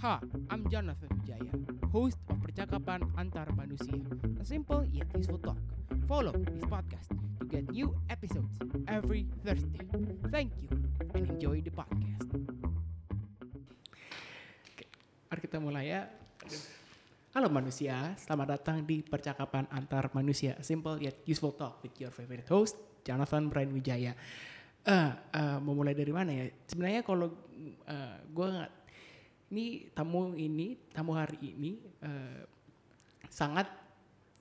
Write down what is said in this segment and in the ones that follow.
Ha, I'm Jonathan Wijaya, host of Percakapan Antar Manusia, a simple yet useful talk. Follow this podcast to get new episodes every Thursday. Thank you and enjoy the podcast. Oke, mari kita mulai ya. Halo manusia, selamat datang di Percakapan Antar Manusia, simple yet useful talk with your favorite host, Jonathan Brian Wijaya. Eh, eh, mau mulai dari mana ya? Sebenarnya kalau eh, gue nggak ini tamu ini tamu hari ini eh, sangat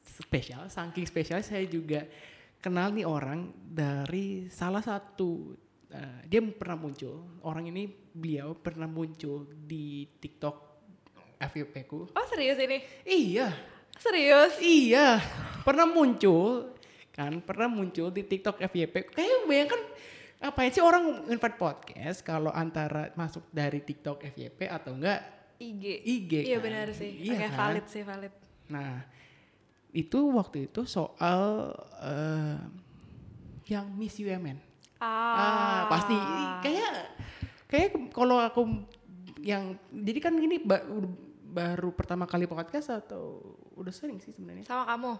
spesial saking spesial saya juga kenal nih orang dari salah satu eh, dia pernah muncul. Orang ini beliau pernah muncul di TikTok FYP ku. Oh serius ini? iya. Serius? iya. Pernah muncul kan pernah muncul di TikTok FYP kayak bayangkan apa sih orang invite podcast kalau antara masuk dari TikTok FYP atau enggak IG. IG Iya kan? benar sih. Iya Oke kan? valid sih valid. Nah, itu waktu itu soal eh, yang Miss UMN. Ah, pasti kayak kayak kalau aku yang jadi kan ini ba- baru pertama kali podcast atau udah sering sih sebenarnya? Sama kamu?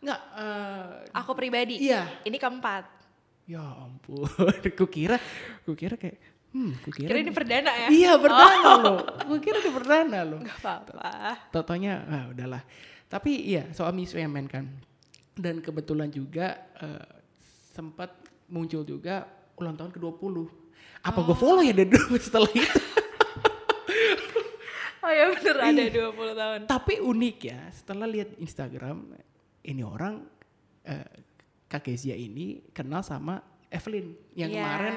Enggak, eh, Aku pribadi? Iya. Ini keempat. Ya ampun, kukira kukira kayak hmm, kukira Kira ini perdana ya? Iya, perdana loh. Kukira ini perdana loh. Gak apa-apa. Totonya, ah udahlah. Tapi iya soal Miss Women kan. Dan kebetulan juga eh, sempat muncul juga ulang tahun ke-20. Apa gue follow ya dari dulu setelah itu? Oh ya bener ada Iya. 20 tahun. Tapi unik ya, setelah lihat Instagram, ini orang eh, Kak Kezia ini kenal sama Evelyn yang Iya. kemarin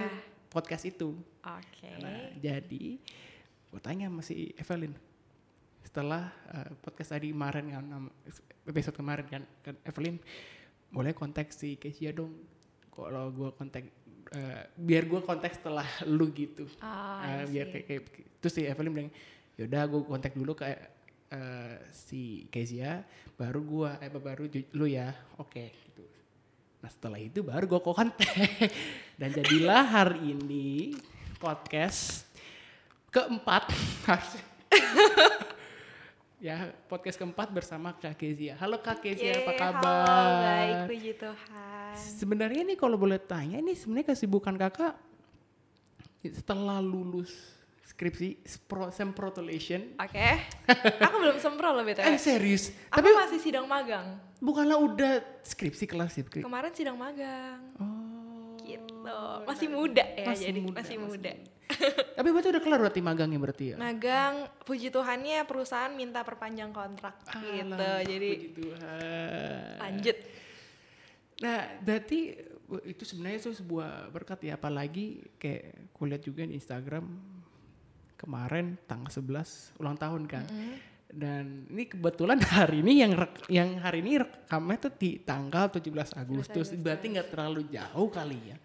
podcast itu. Oke. Nah, jadi gue tanya masih Evelyn setelah eh, podcast tadi kemarin kan episode kemarin kan, kan Evelyn boleh kontak si Kesia dong kalau gue kontak eh, biar gue kontak setelah lu gitu Ah, Eh, I biar kayak, kayak terus si Evelyn bilang yaudah gue kontak dulu kayak eh, si Kezia baru gue eh baru lu ya oke gitu nah setelah itu baru gue kontak dan jadilah hari ini podcast keempat ya podcast keempat bersama Kak Kezia halo Kak Kezia apa kabar Halo, baik puji Tuhan. Sebenarnya ini kalau boleh tanya, ini sebenarnya kesibukan kakak setelah lulus skripsi spro, semprotulation. Oke. Aku belum sempro loh Eh BTW. serius? Aku Tapi masih sidang magang. Bukanlah udah skripsi kelas skripsi. Kemarin sidang magang. Oh. Gitu. Masih muda ya Masih jadi muda, masih masih muda. Tapi berarti udah kelar berarti magangnya berarti ya? Magang, puji Tuhannya perusahaan minta perpanjang kontrak gitu. Alah, Jadi puji Tuhan. lanjut. Nah, berarti itu sebenarnya itu sebuah berkat ya apalagi kayak kulihat juga di Instagram kemarin tanggal 11 ulang tahun kan. Dan ini kebetulan hari ini yang rek- yang hari ini rekamnya tuh di tanggal 17 Agustus. Agustus. Berarti nggak terlalu jauh kali ya.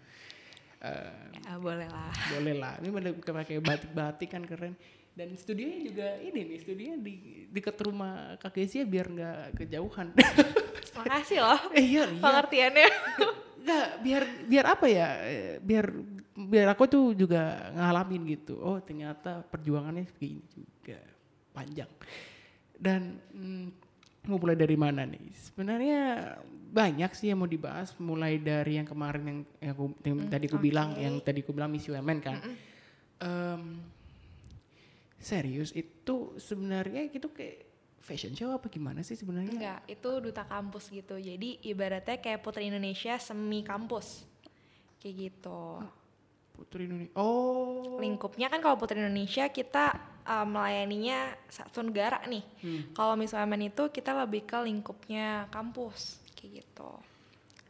Eh, Ya boleh lah. boleh lah. Ini pakai batik-batik kan keren. Dan studionya juga ini nih, studionya di dekat rumah Kak Kesia biar nggak kejauhan. Makasih loh eh, iya, iya. pengertiannya. Enggak, biar biar apa ya? eh, Biar biar aku tuh juga ngalamin gitu. Oh, ternyata perjuangannya begini juga panjang. Dan hmm, mau mulai dari mana nih? Sebenarnya banyak sih yang mau dibahas mulai dari yang kemarin yang, yang, aku, yang tadi aku bilang yang tadi aku bilang Miss UMN kan. Em, serius itu sebenarnya itu kayak fashion show apa gimana sih sebenarnya? Enggak, itu duta kampus gitu. Jadi ibaratnya kayak Putri Indonesia semi kampus. Kayak gitu. Putri Indonesia. Oh. Lingkupnya kan kalau Putri Indonesia kita uh, melayaninya satu negara nih. Kalau misalnya itu kita lebih ke lingkupnya kampus kayak gitu.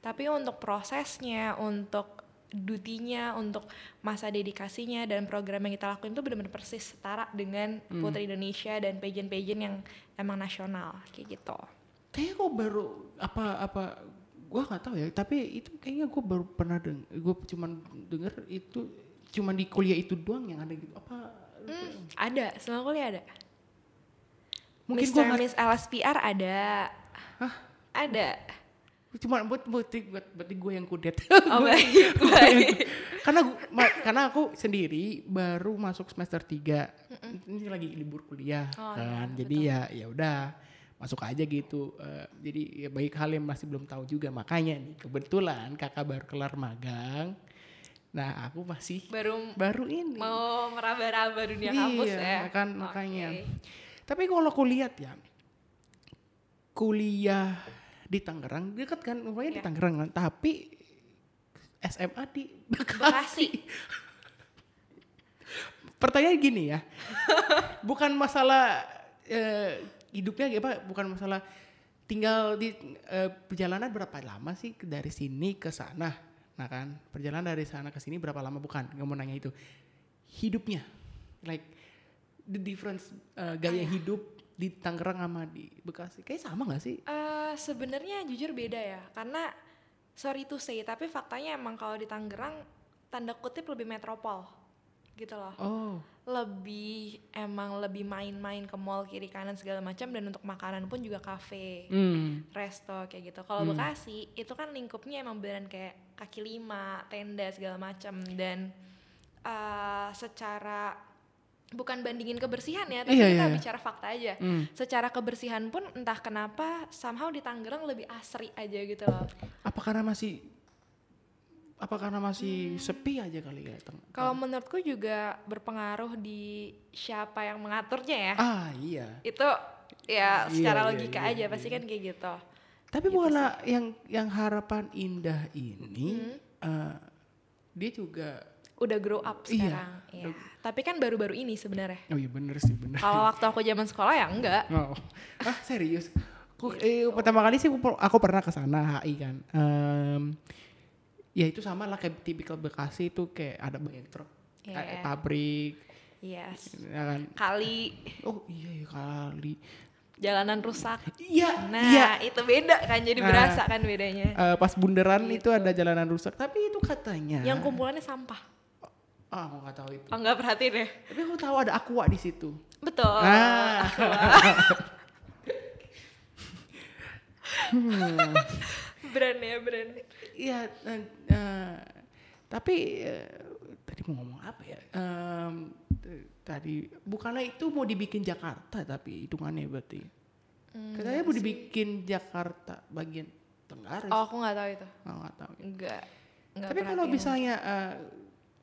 Tapi untuk prosesnya, untuk dutinya, untuk masa dedikasinya dan program yang kita lakuin itu benar-benar persis setara dengan Putri Indonesia dan pageant-pageant yang emang nasional kayak gitu. Kayaknya kok baru apa apa gua nggak tahu ya tapi itu kayaknya gua baru pernah deng gue cuman denger itu cuman di kuliah itu doang yang ada gitu apa Hmm, ada, semua kuliah ada. mungkin Mr. gua Miss LSPR ada. Hah? Ada. cuma buat buat buat berarti gue yang kudet Oh, baik, baik. karena gua- ma- karena aku sendiri baru masuk semester 3 ini lagi libur kuliah Oh, kan iya, jadi ya ya udah masuk aja gitu Eh, jadi ya baik hal yang masih belum tahu juga makanya nih kebetulan kakak baru kelar magang nah aku masih Baru baru ini mau meraba-raba dunia kampus Iya, ya. kan, makanya. Tapi kalau aku lihat ya, kuliah di Tangerang dekat kan, rumahnya di Iya. Tangerang kan, tapi SMA di Bekasi. Bekasi. Pertanyaan gini ya, bukan masalah eh, hidupnya apa, bukan masalah tinggal di eh, perjalanan berapa lama sih dari sini ke sana, nah kan, perjalanan dari sana ke sini berapa lama bukan, nggak mau nanya itu, hidupnya, like the difference eh, gaya hidup di Tangerang sama di Bekasi, kayak sama nggak sih? Eh, sebenarnya jujur beda ya, karena sorry to say, tapi faktanya emang kalau di Tangerang tanda kutip lebih metropol, gitu loh. Oh, Lebih emang lebih main-main ke mall kiri kanan segala macam dan untuk makanan pun juga kafe, hmm. resto kayak gitu. Kalau Bekasi itu kan lingkupnya emang beneran kayak kaki lima, tenda segala macam dan eh, secara bukan bandingin kebersihan ya, tapi Iya, kita iya, iya. bicara fakta aja. Hmm. Secara kebersihan pun entah kenapa somehow di Tangerang lebih asri aja gitu loh. Apa karena masih, apa karena masih sepi aja kali ya? Kalau menurutku juga berpengaruh di siapa yang mengaturnya ya. Ah iya. Itu ya secara iya, logika iya, aja iya. pasti kan kayak gitu. Tapi bukanlah yang yang harapan indah ini eh, dia juga Udah grow up Iya, sekarang. Iya. Tapi kan baru-baru ini sebenarnya. oh iya bener sih bener. Kalau waktu aku zaman sekolah ya enggak. Oh. Ah serius? Aku, eh, pertama kali sih aku, aku pernah ke sana HI kan. Em, ya itu sama lah kayak tipikal Bekasi itu kayak ada banyak truk, Iya. kayak pabrik, Yes. ya kan. Kali Oh iya ya kali. jalanan rusak. Iya, Nah, iya. itu beda kan jadi Nah. berasa kan bedanya. Eh, pas bundaran itu Gitu. ada jalanan rusak, tapi itu katanya. Yang kumpulannya sampah. Ah, aku nggak tahu itu. Oh, enggak perhatiin deh. Tapi aku tahu ada aqua di situ. Betul. Ah. brand ya brand. Iya, eh, eh, tapi eh, tadi mau ngomong apa ya? T- tadi bukannya itu mau dibikin Jakarta tapi hitungannya berarti. Hmm, Katanya mau dibikin Jakarta bagian Tenggara. Oh, aku nggak tahu itu. Oh, nggak tahu. Enggak. enggak Tapi kalau misalnya eh,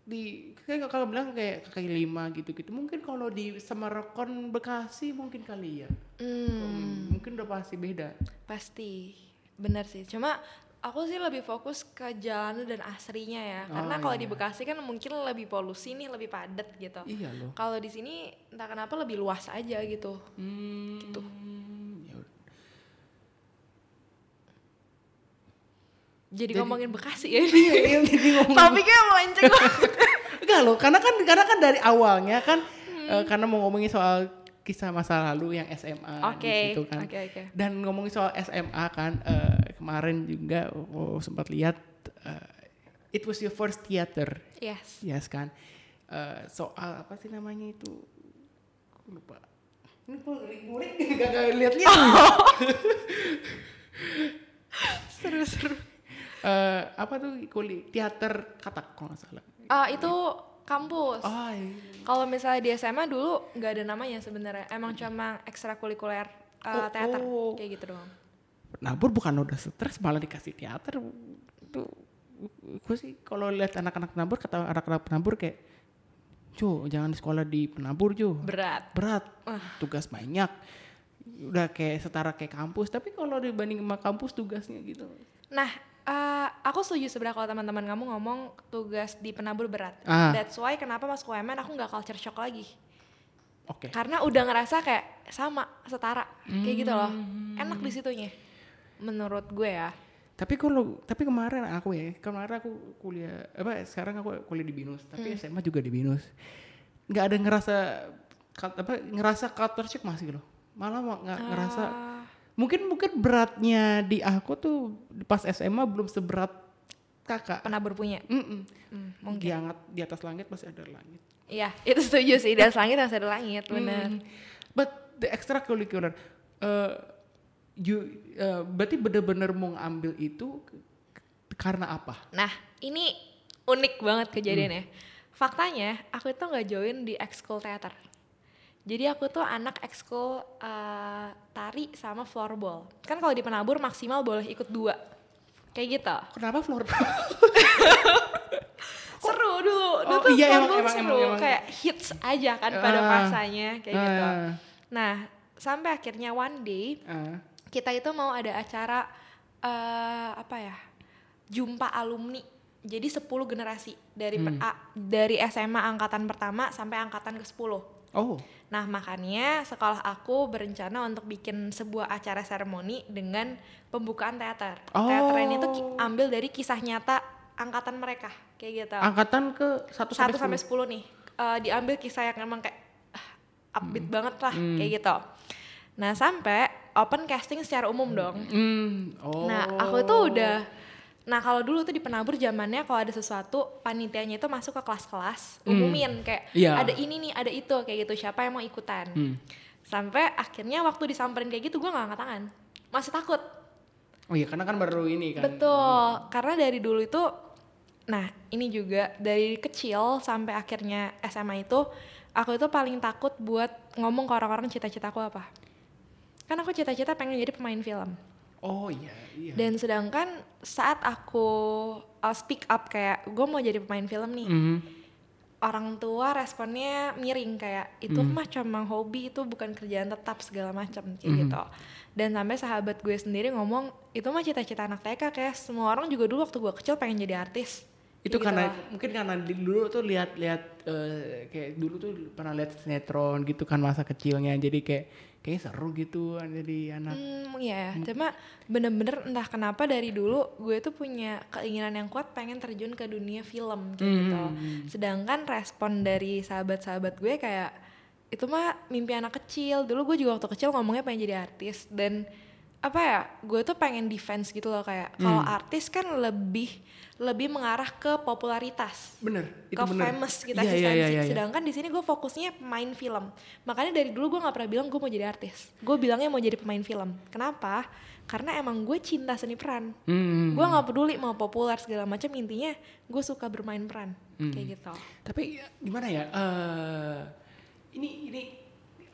di kayak kalau bilang kayak kaki lima gitu-gitu, mungkin kalau di Semarokon Bekasi mungkin kali ya. Hmm, mungkin udah pasti beda. pasti. Benar sih. Cuma aku sih lebih fokus ke jalanan dan asrinya ya. Karena Oh, kalau di iya. Bekasi kan mungkin lebih polusi nih, lebih padat gitu. Iya loh. Kalau di sini entah kenapa lebih luas aja gitu. Hmm, Gitu. ya. Jadi, Jadi- ngomongin Bekasi ya. Iya, iya, jadi ngomong. Topiknya melenceng. Enggak loh, karena kan karena kan dari awalnya kan Hmm. eh, karena mau ngomongin soal kisah masa lalu yang SMA Oke, di situ kan. oke, oke. Dan ngomongin soal SMA kan eh, kemarin juga oh, sempat lihat eh, it was your first theater, Yes. yes kan. Eh, soal apa sih namanya itu? Lupa. Ini kok ngulik gak, gak lihat-lihat. Seru-seru. Eh, apa tuh kuliah teater katak kalau nggak salah. Ah, itu kampus. Oh, iya. Kalau misalnya di SMA dulu nggak ada namanya sebenarnya. Emang cuma ekstrakurikuler uh, Oh, teater oh. kayak gitu doang. Penabur bukan udah stres malah dikasih teater itu gue sih kalau lihat anak-anak penabur kata anak-anak penabur kayak Jo jangan sekolah di penabur Jo Berat. berat tugas banyak udah kayak setara kayak kampus tapi kalau dibanding sama kampus tugasnya gitu Nah, uh, aku setuju sebenarnya kalau teman-teman kamu ngomong tugas di penabur berat. Ah. That's why kenapa masuk UMN aku nggak culture shock lagi. oke Karena udah ngerasa kayak sama, setara, kayak gitu loh. Hmm. Enak di situnya. Menurut gue ya. tapi kalau tapi kemarin aku ya kemarin aku kuliah apa sekarang aku kuliah di binus tapi SMA juga di binus nggak ada ngerasa apa ngerasa culture shock masih loh malah ma- nggak ngerasa Ah, mungkin mungkin beratnya di aku tuh pas SMA belum seberat kakak penabur punya. Mm-mm. Hmm, mungkin. di, hangat, di atas langit pasti ada langit Iya, itu setuju sih. Dari langit harus ada langit, benar. Mm. but the extracurricular uh, you uh, berarti bener-bener mau ngambil itu karena apa? Nah, ini unik banget kejadiannya. Faktanya, aku itu nggak join di ekskul teater. Jadi aku tuh anak ekskul uh, tari sama floorball. Kan kalau di penabur maksimal boleh ikut dua. Kayak gitu. Kenapa floor? seru dulu. Dulu Oh, tuh iya, emang- floorball emang- seru. emang- emang. Kayak hits aja kan pada Ah. masanya kayak gitu. Ah. Nah, sampai akhirnya one day Ah. Kita itu mau ada acara eh apa ya jumpa alumni. Jadi 10 generasi dari per- Hmm. A- dari SMA angkatan pertama sampai angkatan ke 10 Oh, nah makanya sekolah aku berencana untuk bikin sebuah acara seremoni dengan pembukaan teater. Teater ini tuh Oh. ambil dari kisah nyata angkatan mereka kayak gitu. Angkatan ke 1 1 sampai 10 nih. Eh, diambil kisah yang emang kayak ah, upbeat banget lah Hmm. kayak gitu nah sampai open casting secara umum dong Hmm. Oh. Nah, aku tuh udah Nah, kalau dulu tuh di penabur zamannya kalau ada sesuatu panitianya itu masuk ke kelas-kelas, umumin kayak Iya. ada ini nih, ada itu kayak gitu, siapa yang mau ikutan. Hmm. Sampai akhirnya waktu disamperin kayak gitu gue gak angkat tangan. Masih takut. Oh iya, karena kan baru ini kan. Betul. Karena dari dulu itu nah, ini juga dari kecil sampai akhirnya SMA itu aku itu paling takut buat ngomong ke orang-orang cita-citaku apa. Kan aku cita-cita pengen jadi pemain film. Oh iya, iya. Dan sedangkan saat aku uh, speak up kayak gue mau jadi pemain film nih, Mhm. orang tua responnya miring kayak itu Hmm. mah cuma hobi itu bukan kerjaan tetap segala macam kayak Mhm. gitu. Dan sampai sahabat gue sendiri ngomong itu mah cita-cita anak TK kayak semua orang juga dulu waktu gue kecil pengen jadi artis. Itu Kayak karena gitu lah. mungkin karena dulu tuh lihat-lihat eh, kayak dulu tuh pernah lihat sinetron gitu kan masa kecilnya jadi kayak kayak seru gitu jadi anak Hmm, iya, cuma bener-bener entah kenapa dari dulu gue tuh punya keinginan yang kuat pengen terjun ke dunia film kayak Hmm. gitu. Sedangkan respon dari sahabat-sahabat gue kayak itu mah mimpi anak kecil. Dulu gue juga waktu kecil ngomongnya pengen jadi artis dan apa ya, gue tuh pengen defense gitu loh kayak kalau Hmm. artis kan lebih lebih mengarah ke popularitas. Bener itu ke bener. famous kita Iya, sih iya, iya, iya. sedangkan di sini gue fokusnya pemain film. Makanya dari dulu gue nggak pernah bilang gue mau jadi artis. Gue bilangnya mau jadi pemain film. Kenapa? Karena emang gue cinta seni peran. Hmm. gue nggak peduli mau populer segala macam intinya gue suka bermain peran. Hmm. kayak gitu. Tapi gimana ya eh ini ini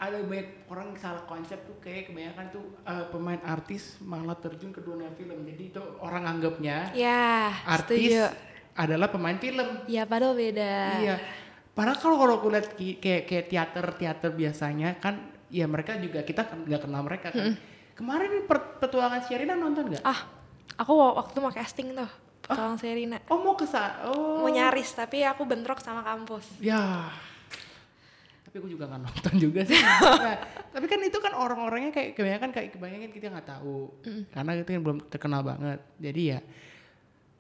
ada banyak orang salah konsep tuh kayak kebanyakan tuh eh, pemain artis malah terjun ke dunia film jadi itu orang anggapnya ya artis setuju adalah pemain film ya padahal beda Iya. Padahal kalau kalau aku lihat kayak kayak teater teater biasanya kan ya mereka juga kita kan nggak kenal mereka kan. Kemarin per- petualangan Sherina nonton nggak? ah aku wa- waktu mau casting tuh tolong Serina Oh mau ke Oh. mau nyaris tapi aku bentrok sama kampus Ya. Tapi aku juga nggak nonton juga sih. Nah, tapi kan itu kan orang-orangnya kayak kebanyakan kayak kebanyakan kita nggak tahu karena itu kan belum terkenal banget. Jadi ya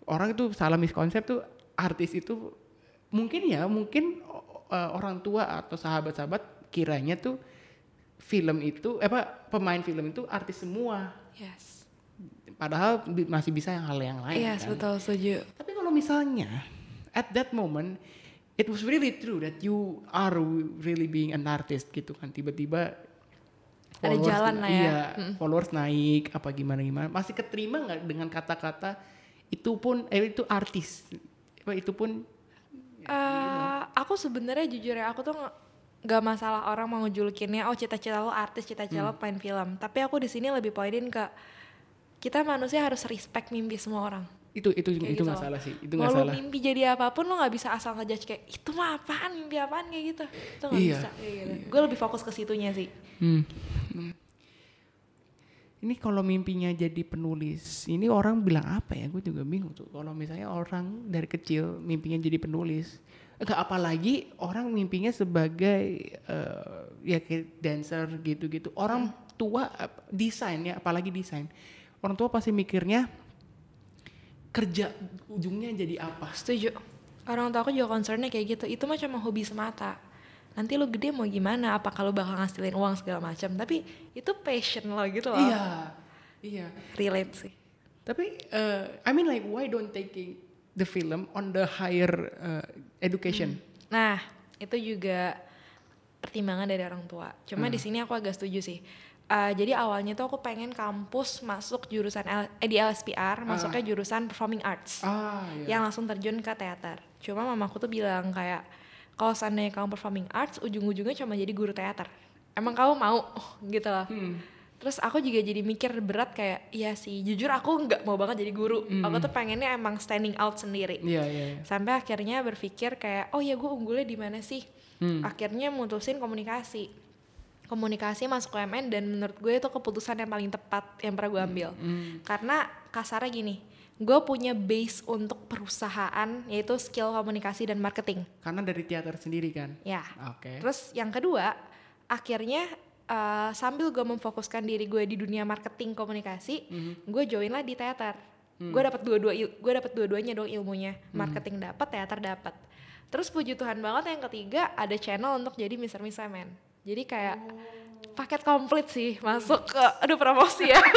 orang itu salah miskonsep tuh artis itu mungkin ya mungkin uh, orang tua atau sahabat-sahabat kiranya tuh film itu eh, apa pemain film itu artis semua. yes Padahal bi- masih bisa yang hal yang lain yes kan. betul setuju Tapi kalau misalnya at that moment it was really true that you are really being an artist gitu kan tiba-tiba Ada jalan lah ya. Iya, followers naik apa gimana gimana. Masih keterima nggak dengan kata-kata itu pun eh itu artis. Apa itu pun Eh, aku sebenarnya jujur ya aku tuh nggak masalah orang mau ngejulukinnya oh cita-cita lo artis cita-cita Hmm. lo pemain film tapi aku di sini lebih poinin ke kita manusia harus respect mimpi semua orang itu itu Kayak itu gitu nggak loh. salah sih. Itu nggak salah. mimpi jadi apa pun lo nggak bisa asal ngejudge kayak itu mah apaan mimpi apaan kayak gitu itu nggak Iya. bisa kayak gitu gue lebih fokus ke situnya sih Hmm. Hmm. Ini kalau mimpinya jadi penulis, ini orang bilang apa ya? Gue juga bingung tuh. Kalau misalnya orang dari kecil mimpinya jadi penulis, enggak apalagi orang mimpinya sebagai eh, ya kayak dancer gitu-gitu. Orang tua ap- desain ya, apalagi desain. Orang tua pasti mikirnya kerja ujungnya jadi apa? setuju orang tua aku juga concernnya kayak gitu itu mah cuma hobi semata nanti lo gede mau gimana apa kalau bakal ngasilin uang segala macam tapi itu passion lo gitu loh Iya, iya. relate sih Tapi uh, I mean like why don't taking the film on the higher uh, education? Nah, itu juga pertimbangan dari orang tua. Cuma di sini aku agak setuju sih. Uh, jadi awalnya tuh aku pengen kampus masuk jurusan L- eh, di LSPR masuknya jurusan performing arts Ah, iya. yang langsung terjun ke teater. Cuma mamaku tuh bilang kayak kalau seandainya kamu performing arts ujung-ujungnya cuma jadi guru teater. Emang kamu mau gitu loh. Hmm. Terus aku juga jadi mikir berat kayak iya sih jujur aku nggak mau banget jadi guru. Aku tuh pengennya emang standing out sendiri. Iya, iya, iya. Sampai akhirnya berpikir kayak oh ya gue unggulnya di mana sih? Hmm. Akhirnya mutusin komunikasi. Komunikasi masuk UMN dan menurut gue itu keputusan yang paling tepat yang pernah gue ambil. Hmm. Karena kasarnya gini, gue punya base untuk perusahaan yaitu skill komunikasi dan marketing. Karena dari teater sendiri kan. Ya. Oke. Terus yang kedua, akhirnya eh, sambil gue memfokuskan diri gue di dunia marketing komunikasi, gue join lah di teater. Gue dapat dua-dua, gue dapat dua-duanya dong ilmunya. Marketing dapat, teater dapat. Terus puji Tuhan banget yang ketiga ada channel untuk jadi Mr. Miss Man. Jadi kayak paket komplit sih masuk ke aduh promosi ya.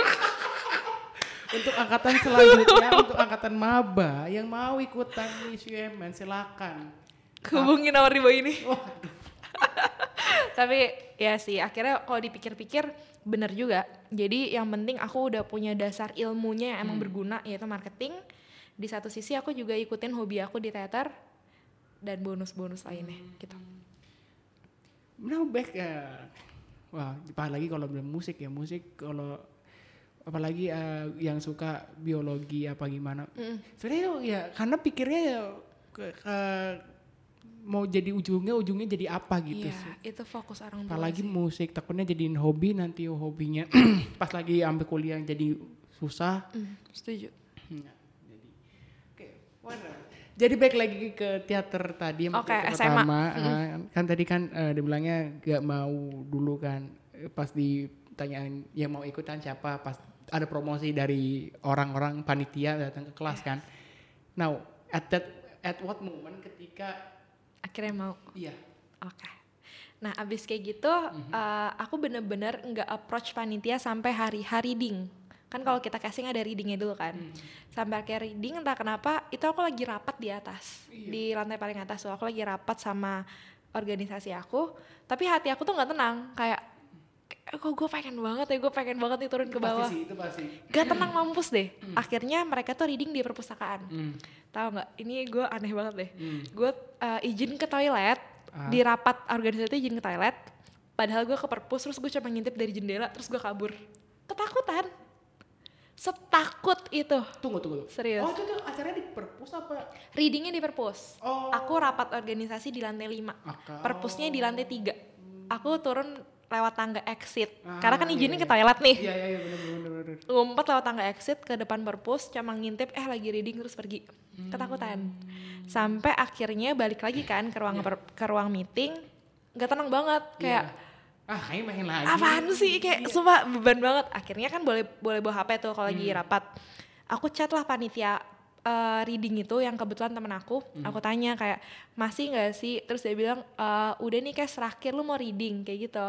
Untuk angkatan selanjutnya, untuk angkatan maba yang mau ikutan Miss UMN silakan. Hubungin nomor di bawah ini. Wah, Tapi ya sih akhirnya kalau dipikir-pikir bener juga. Jadi yang penting aku udah punya dasar ilmunya yang emang berguna yaitu marketing. Di satu sisi aku juga ikutin hobi aku di teater dan bonus-bonus lainnya gitu. Now back ya. Wah, apalagi kalau musik ya musik kalau apalagi eh, yang suka biologi apa gimana. Mm. Sebenarnya itu ya karena pikirnya ya ke- ke- mau jadi ujungnya ujungnya jadi apa gitu Iya, sih. itu fokus orang tua Apalagi sih. musik takutnya jadiin hobi nanti hobinya pas lagi ambil kuliah jadi susah. Mm, setuju. Nah, jadi oke, wonderful. Jadi baik lagi ke teater tadi yang Oke, teater SMA. pertama, ah, kan tadi kan eh, dibilangnya gak mau dulu kan Eh, pas ditanyain yang mau ikutan siapa pas ada promosi dari orang-orang panitia datang ke kelas kan. Now at that at what moment ketika Akhirnya mau. iya Oke. Nah, abis kayak gitu, eh, aku bener-bener nggak approach panitia sampai hari-hari reading. Kan kalau kita casting ada readingnya dulu kan. Sampai akhir reading entah kenapa itu aku lagi rapat di atas, di lantai paling atas tuh aku lagi rapat sama organisasi aku. Tapi hati aku tuh nggak tenang, kayak "Eh, kok gue pengen banget ya, gue pengen banget nih turun ke bawah. pasti sih itu pasti. Gak tenang mampus deh. Akhirnya mereka tuh reading di perpustakaan. Hmm. Tahu nggak? Ini gue aneh banget deh. Hmm. Gue uh, izin ke toilet Ah. di rapat organisasi itu izin ke toilet. Padahal gue ke perpus terus gue cuma ngintip dari jendela terus gue kabur. Ketakutan. Setakut itu. Tunggu tunggu. Serius. Oh itu tuh acaranya di perpus apa? Readingnya di perpus. Oh. Aku rapat organisasi di lantai 5. Maka- Perpusnya di lantai 3. Aku turun lewat tangga exit. Ah, Karena kan iya, izinnya iya. ke toilet nih. Iya iya iya benar benar benar. ngumpet lewat tangga exit ke depan perpus cuma ngintip eh lagi reading terus pergi ketakutan sampai akhirnya balik lagi kan ke ruang per- ke ruang meeting nggak tenang banget kayak Iya. Ah kayak main lagi. apaan sih? Kayak sumpah beban banget. Akhirnya kan boleh boleh bawa HP tuh kalau lagi rapat. Aku chat lah panitia eh, reading itu yang kebetulan temen aku. Aku tanya kayak masih nggak sih? Terus dia bilang "Eh, udah nih kayak terakhir lu mau reading kayak gitu.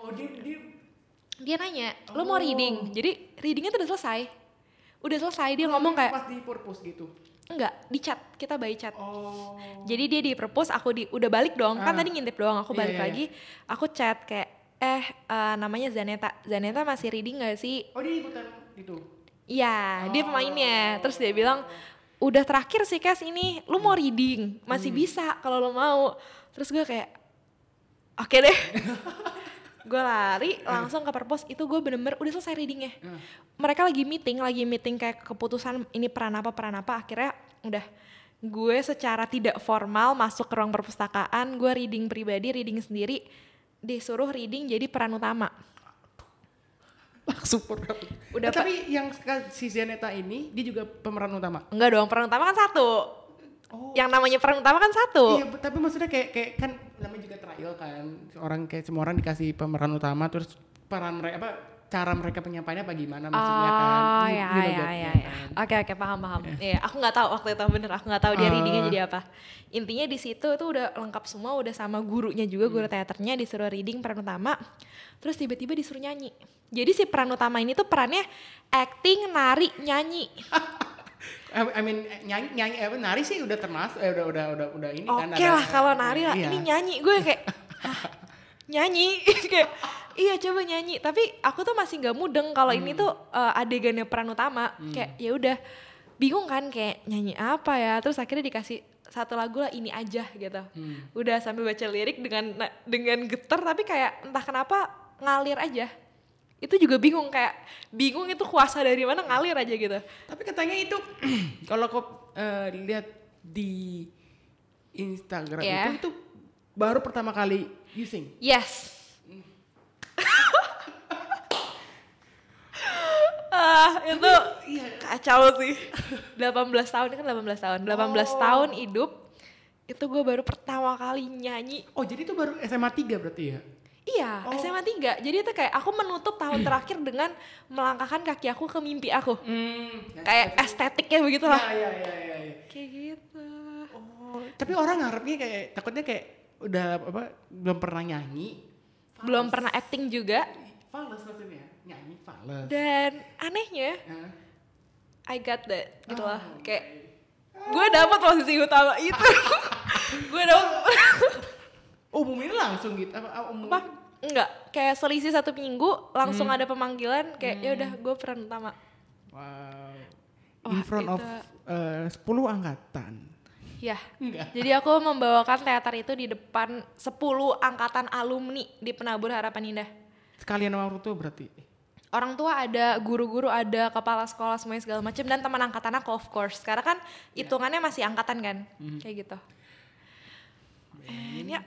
Oh dia dia dia nanya lu mau reading? Jadi readingnya tuh udah selesai. Udah selesai dia ngomong kayak pas di purpose gitu. Enggak di chat kita by chat Oh. jadi dia di propose aku di udah balik dong kan Ah. tadi ngintip doang aku balik iya, iya. lagi aku chat kayak eh eh, namanya Zaneta Zaneta masih reading gak sih Oh dia ikutan itu. iya dia Oh. pemainnya terus dia bilang udah terakhir sih Kes ini lu mau reading Hmm. masih bisa kalau lo mau terus gue kayak oke deh gue lari langsung ke perpus itu gue bener-bener udah selesai readingnya Ah. mereka lagi meeting lagi meeting kayak keputusan ini peran apa peran apa akhirnya udah gue secara tidak formal masuk ke ruang perpustakaan gue reading pribadi reading sendiri disuruh reading jadi peran utama Super. Udah, Eh, tapi yang si Zeneta ini dia juga pemeran utama. enggak dong peran utama kan satu Oh. yang namanya peran utama kan satu Iya, tapi maksudnya kayak kayak kan namanya juga trial kan. Orang kayak semua orang dikasih pemeran utama terus peran mereka apa cara mereka penyampaiannya apa gimana maksudnya kan. Oh You- ya you know ya that ya kan. ya. Oke oke paham paham. Iya, aku nggak tahu waktu itu bener aku nggak tahu dia Ah. readingnya jadi apa. Intinya di situ tuh udah lengkap semua, udah sama gurunya juga guru Hmm. teaternya disuruh reading peran utama. Terus tiba-tiba disuruh nyanyi. Jadi si peran utama ini tuh perannya acting, nari, nyanyi. I I mean nyanyi nyanyi apa nari sih udah termasuk eh udah udah udah udah ini kan Oke lah kalau nari lah, Iya. ini nyanyi. Gue kayak "Hah, nyanyi. Kayak iya coba nyanyi. Tapi aku tuh masih nggak mudeng kalau ini Hmm. tuh eh, adegannya peran utama. Kayak ya udah. Bingung kan kayak nyanyi apa ya? Terus akhirnya dikasih satu lagu lah ini aja gitu. Hmm. udah sambil baca lirik dengan dengan getar tapi kayak entah kenapa ngalir aja itu juga bingung kayak bingung itu kuasa dari mana ngalir aja gitu Tapi katanya itu kalau kau eh, lihat di Instagram Iya. itu itu baru pertama kali using. yes ah itu Iya. kacau sih 18 tahun ini kan 18 tahun 18 Oh. tahun hidup itu gue baru pertama kali nyanyi Oh jadi itu baru SMA 3 berarti ya? Iya Oh. SMA 3 jadi itu kayak aku menutup tahun terakhir dengan melangkahkan kaki aku ke mimpi aku Hmm. kayak estetiknya begitulah Ya, ya, ya, ya, ya. kayak gitu Oh, tapi orang ngarepnya kayak takutnya kayak udah apa belum pernah nyanyi. belum pernah acting juga Fales maksudnya, nyanyi fales. dan anehnya Hah? I got that gitu lah Oh, kayak gue dapet posisi utama itu gue dapet Umumnya langsung gitu apa, apa umum? apa enggak kayak selisih satu minggu langsung Hmm. ada pemanggilan kayak ya udah gue peran utama Wow. Wah, In front of eh, 10 angkatan. ya Enggak. jadi aku membawakan teater itu di depan 10 angkatan alumni di penabur harapan indah Sekalian sama orang tua berarti. orang tua ada guru-guru ada kepala sekolah semuanya segala macam dan teman angkatan aku of course karena kan hitungannya masih angkatan kan kayak gitu And ya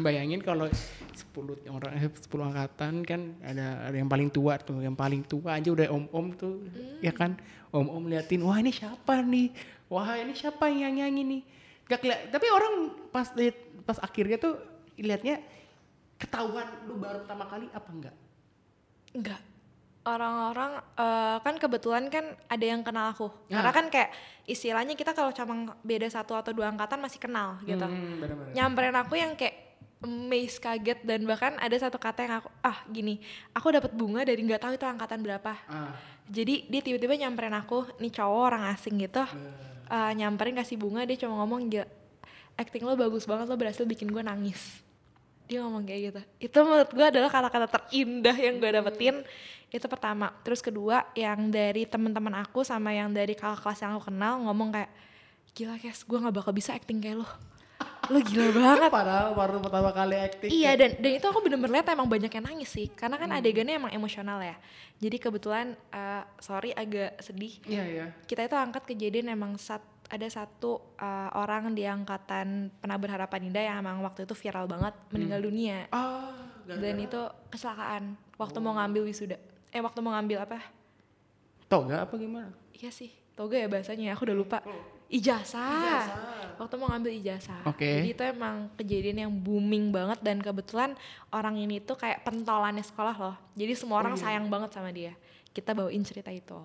Bayangin kalau 10 orang eh, 10 angkatan kan ada ada yang paling tua tuh, yang paling tua aja udah om-om tuh, ya kan? Om-om liatin, wah ini siapa nih? Wah ini siapa yang nyanyi nih? Gak keliat, tapi orang pas lihat pas akhirnya tuh liatnya ketahuan lu baru pertama kali apa enggak? enggak orang-orang eh, kan kebetulan kan ada yang kenal aku. Ya. karena kan kayak istilahnya kita kalau cuma beda satu atau dua angkatan masih kenal gitu. Hmm, bener-bener. nyamperin aku yang kayak amazed kaget dan bahkan ada satu kata yang aku ah gini aku dapat bunga dari nggak tahu itu angkatan berapa. Ah, jadi dia tiba-tiba nyamperin aku nih cowok orang asing gitu. Eh, nyamperin kasih bunga dia cuma ngomong acting lo bagus banget lo berhasil bikin gue nangis dia ngomong kayak gitu. Itu menurut gue adalah kata-kata terindah yang gue dapetin. Itu pertama. Terus kedua yang dari teman-teman aku sama yang dari kakak kelas yang aku kenal ngomong kayak gila kes gue nggak bakal bisa acting kayak lo lo gila banget padahal baru pertama kali acting. Iya dan dan itu aku bener-bener liat emang banyak yang nangis sih karena kan adegannya emang emosional ya. Jadi kebetulan eh, sorry agak sedih. Iya, iya. Kita itu angkat kejadian emang sat, ada satu eh, orang di angkatan penabur harapan indah yang emang waktu itu viral banget meninggal dunia Ah, dan itu kecelakaan waktu mau ngambil wisuda. Eh waktu mau ngambil apa? toga apa gimana? Iya sih toga ya bahasanya aku udah lupa. Ijazah. Waktu mau ngambil ijazah. Oke. Jadi itu emang kejadian yang booming banget dan kebetulan orang ini tuh kayak pentolannya sekolah loh. Jadi semua orang sayang banget sama dia. Kita bawain cerita itu.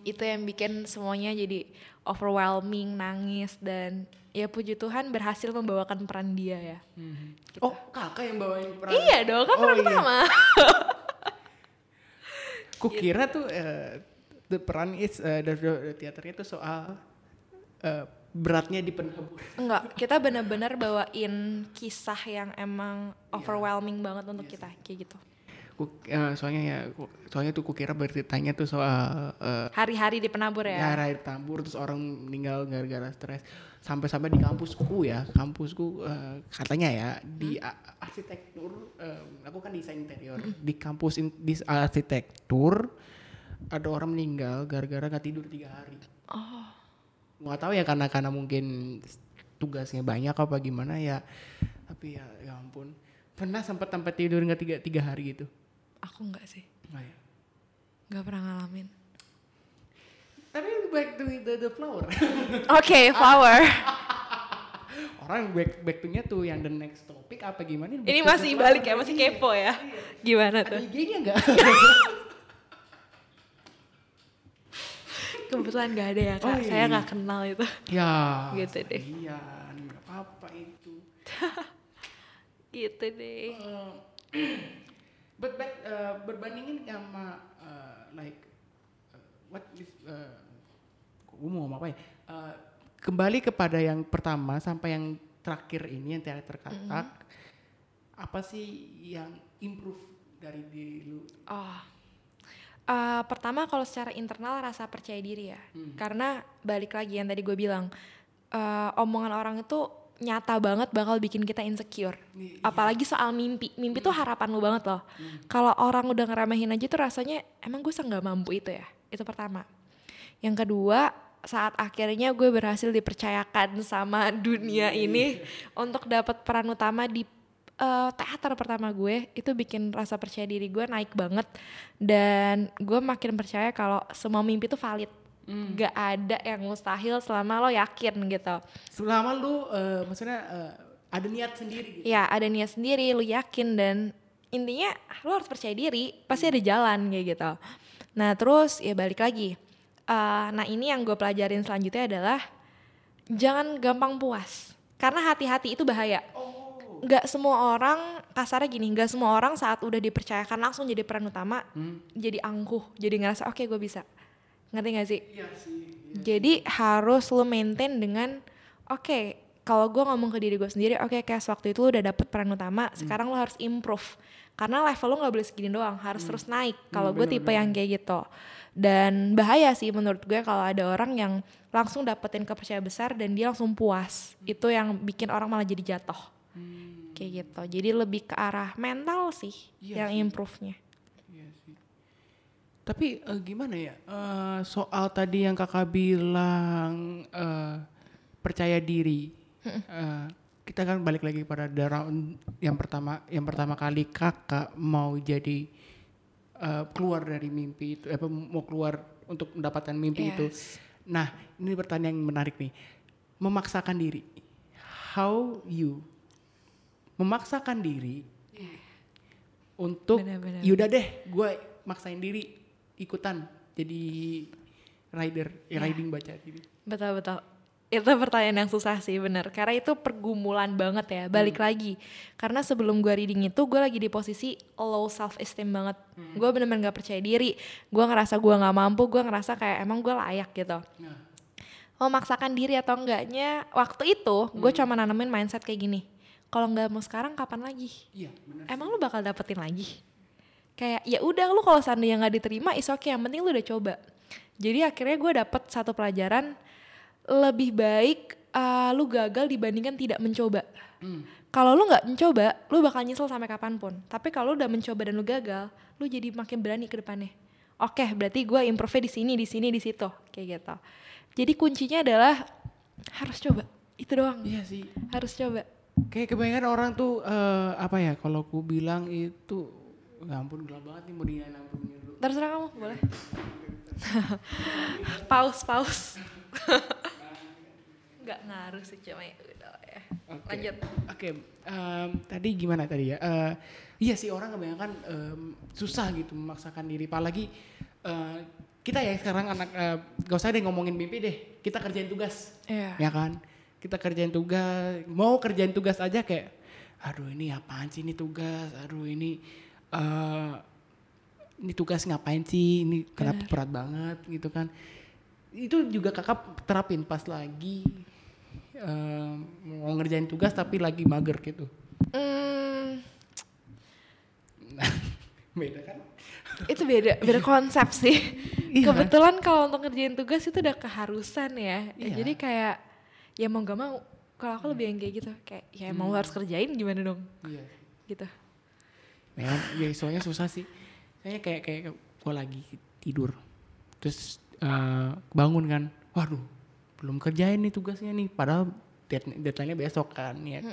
Itu yang bikin semuanya jadi overwhelming, nangis dan ya puji Tuhan berhasil membawakan peran dia ya. Oh, kakak yang bawain peran. Iya dong, kan Oh, peran iya. pertama. Kukira tuh eh, the peran is eh, the, the, the teaternya tuh soal eh, beratnya di penabur. Enggak, kita bener-bener bawain kisah yang emang overwhelming banget untuk kita kayak gitu. Ku- eh, soalnya ya, soalnya tuh kukira beritanya tuh soal eh, Hari-hari di penabur ya. ya air tambur terus orang meninggal gara-gara stres. Sampai-sampai di kampusku ya, kampusku eh, katanya ya di a- arsitektur, eh, aku kan desain interior. Di kampus in- di arsitektur ada orang meninggal gara-gara nggak tidur tiga hari. Oh, nggak tahu ya karena karena mungkin tugasnya banyak apa gimana ya tapi ya ya ampun pernah sempat tempat tidur nggak tiga tiga hari gitu aku enggak sih. Nggak ya? Nggak pernah ngalamin. tapi back to the, the flower Oke, flower. orang back back to nya tuh yang the next topic apa gimana Ini masih balik ya, masih Iya. kepo ya. Gimana ada tuh? IG-nya nggak Kebetulan nggak ada ya kak. Oh, iya. Saya nggak kenal itu. ya Gitu deh. iya nggak apa-apa itu Gitu deh. Eh, but back, eh, berbandingin sama eh, like eh, what is uh, gue mau ngomong apa ya Eh, kembali kepada yang pertama sampai yang terakhir ini yang teater katak apa sih yang improve dari diri lu? Oh. Uh, pertama kalau secara internal rasa percaya diri ya. Karena balik lagi yang tadi gue bilang, uh, omongan orang itu nyata banget bakal bikin kita insecure. Nih, Apalagi soal mimpi. Mimpi tuh harapan lu banget loh. Kalau orang udah ngeremehin aja tuh rasanya emang gue nggak mampu itu ya. Itu pertama. Yang kedua, saat akhirnya gue berhasil dipercayakan sama dunia ini untuk dapat peran utama di eh, teater pertama gue, itu bikin rasa percaya diri gue naik banget dan gue makin percaya kalau semua mimpi tuh valid. Gak ada yang mustahil selama lo yakin gitu. Selama lu eh, maksudnya eh, ada niat sendiri gitu. Ya ada niat sendiri, lu yakin dan intinya lu harus percaya diri, pasti ada jalan kayak gitu. Nah terus ya balik lagi. Eh, nah ini yang gue pelajarin selanjutnya adalah jangan gampang puas, karena hati-hati itu bahaya. Gak semua orang kasarnya gini, gak semua orang saat udah dipercayakan langsung jadi peran utama, jadi angkuh, jadi ngerasa oke gue bisa. Ngerti gak sih? Iya sih. Jadi harus lo maintain dengan oke kalau gue ngomong ke diri gue sendiri oke kayak waktu itu lo udah dapet peran utama sekarang lo harus improve. Karena level lo nggak boleh segini doang harus terus naik. Kalau gue tipe yang kayak gitu. Dan bahaya sih menurut gue kalau ada orang yang langsung dapetin kepercayaan besar dan dia langsung puas. Itu yang bikin orang malah jadi jatuh kayak gitu jadi lebih ke arah mental sih Iya yang improve-nya Iya sih. Tapi eh, gimana ya? Eh, soal tadi yang kakak bilang eh, percaya diri. Eh, kita kan balik lagi pada darah yang pertama yang pertama kali kakak mau jadi eh, keluar dari mimpi itu, eh, apa, mau keluar untuk mendapatkan mimpi itu. Yes. Nah, ini pertanyaan yang menarik nih. Memaksakan diri. How you memaksakan diri untuk Benar-benar. yaudah deh gue maksain diri ikutan jadi rider ya, Ya. riding baca diri Betul betul. Itu pertanyaan yang susah sih bener. Karena itu pergumulan banget ya. Balik lagi. Karena sebelum gue reading itu gue lagi di posisi low self esteem banget. Gue bener-bener gak percaya diri. Gue ngerasa gue gak mampu. Gue ngerasa kayak emang gue layak gitu. nah Memaksakan diri atau enggaknya. Waktu itu gue cuma nanemin mindset kayak gini. Kalau nggak mau sekarang kapan lagi? iya benar Emang lu bakal dapetin lagi? Kayak ya udah lu kalau seandainya nggak diterima is oke yang penting lu udah coba. Jadi akhirnya gue dapet satu pelajaran lebih baik uh, lu gagal dibandingkan tidak mencoba. Hmm. Kalau lu nggak mencoba, lu bakal nyesel sampai kapan pun. Tapi kalau udah mencoba dan lu gagal, lu jadi makin berani ke depannya. Oke, berarti gue improve di sini, di sini, di situ, kayak gitu. Jadi kuncinya adalah harus coba. Itu doang. iya sih Harus coba. Kayak kebanyakan orang tuh eh, apa ya kalau ku bilang itu ya ampun gelap banget nih mau lampunya dulu Terserah kamu, boleh. pause, pause. Nggak ngaruh sih cuma ya udah ya. Oke. Lanjut. Oke, em, tadi gimana tadi ya? Eh, iya sih orang kebanyakan em, susah gitu memaksakan diri. Apalagi eh, kita ya sekarang anak eh, gak usah deh ngomongin mimpi deh. Kita kerjain tugas, Iya. ya kan? Kita kerjain tugas, mau kerjain tugas aja kayak, aduh ini apaan sih ini tugas? Aduh ini eh ini tugas ngapain sih? Ini kenapa berat banget gitu kan? Itu juga kakak terapin pas lagi em, mau ngerjain tugas tapi lagi mager gitu. Hmm, Beda kan? itu beda, beda konsep sih. Iya. Kebetulan kalau untuk ngerjain tugas itu udah keharusan ya. Iya. Jadi kayak ya mau gak mau. Kalau aku lebih yang kayak gitu, kayak ya emang lu harus kerjain gimana dong, Iya. gitu. Memang ya soalnya susah sih. Saya kayak kayak gue lagi tidur. Terus eh, bangun kan. Waduh, belum kerjain nih tugasnya nih. Padahal dead- deadline-nya besok kan ya.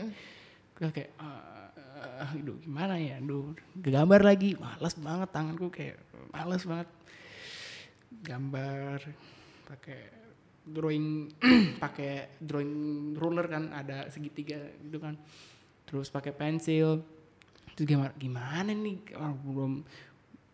Terus kayak eh, aduh gimana ya? Aduh, gambar lagi. Males banget tanganku kayak males banget. Gambar pakai drawing pakai drawing ruler kan ada segitiga gitu kan. Terus pakai pensil. Terus gimana gimana nih belum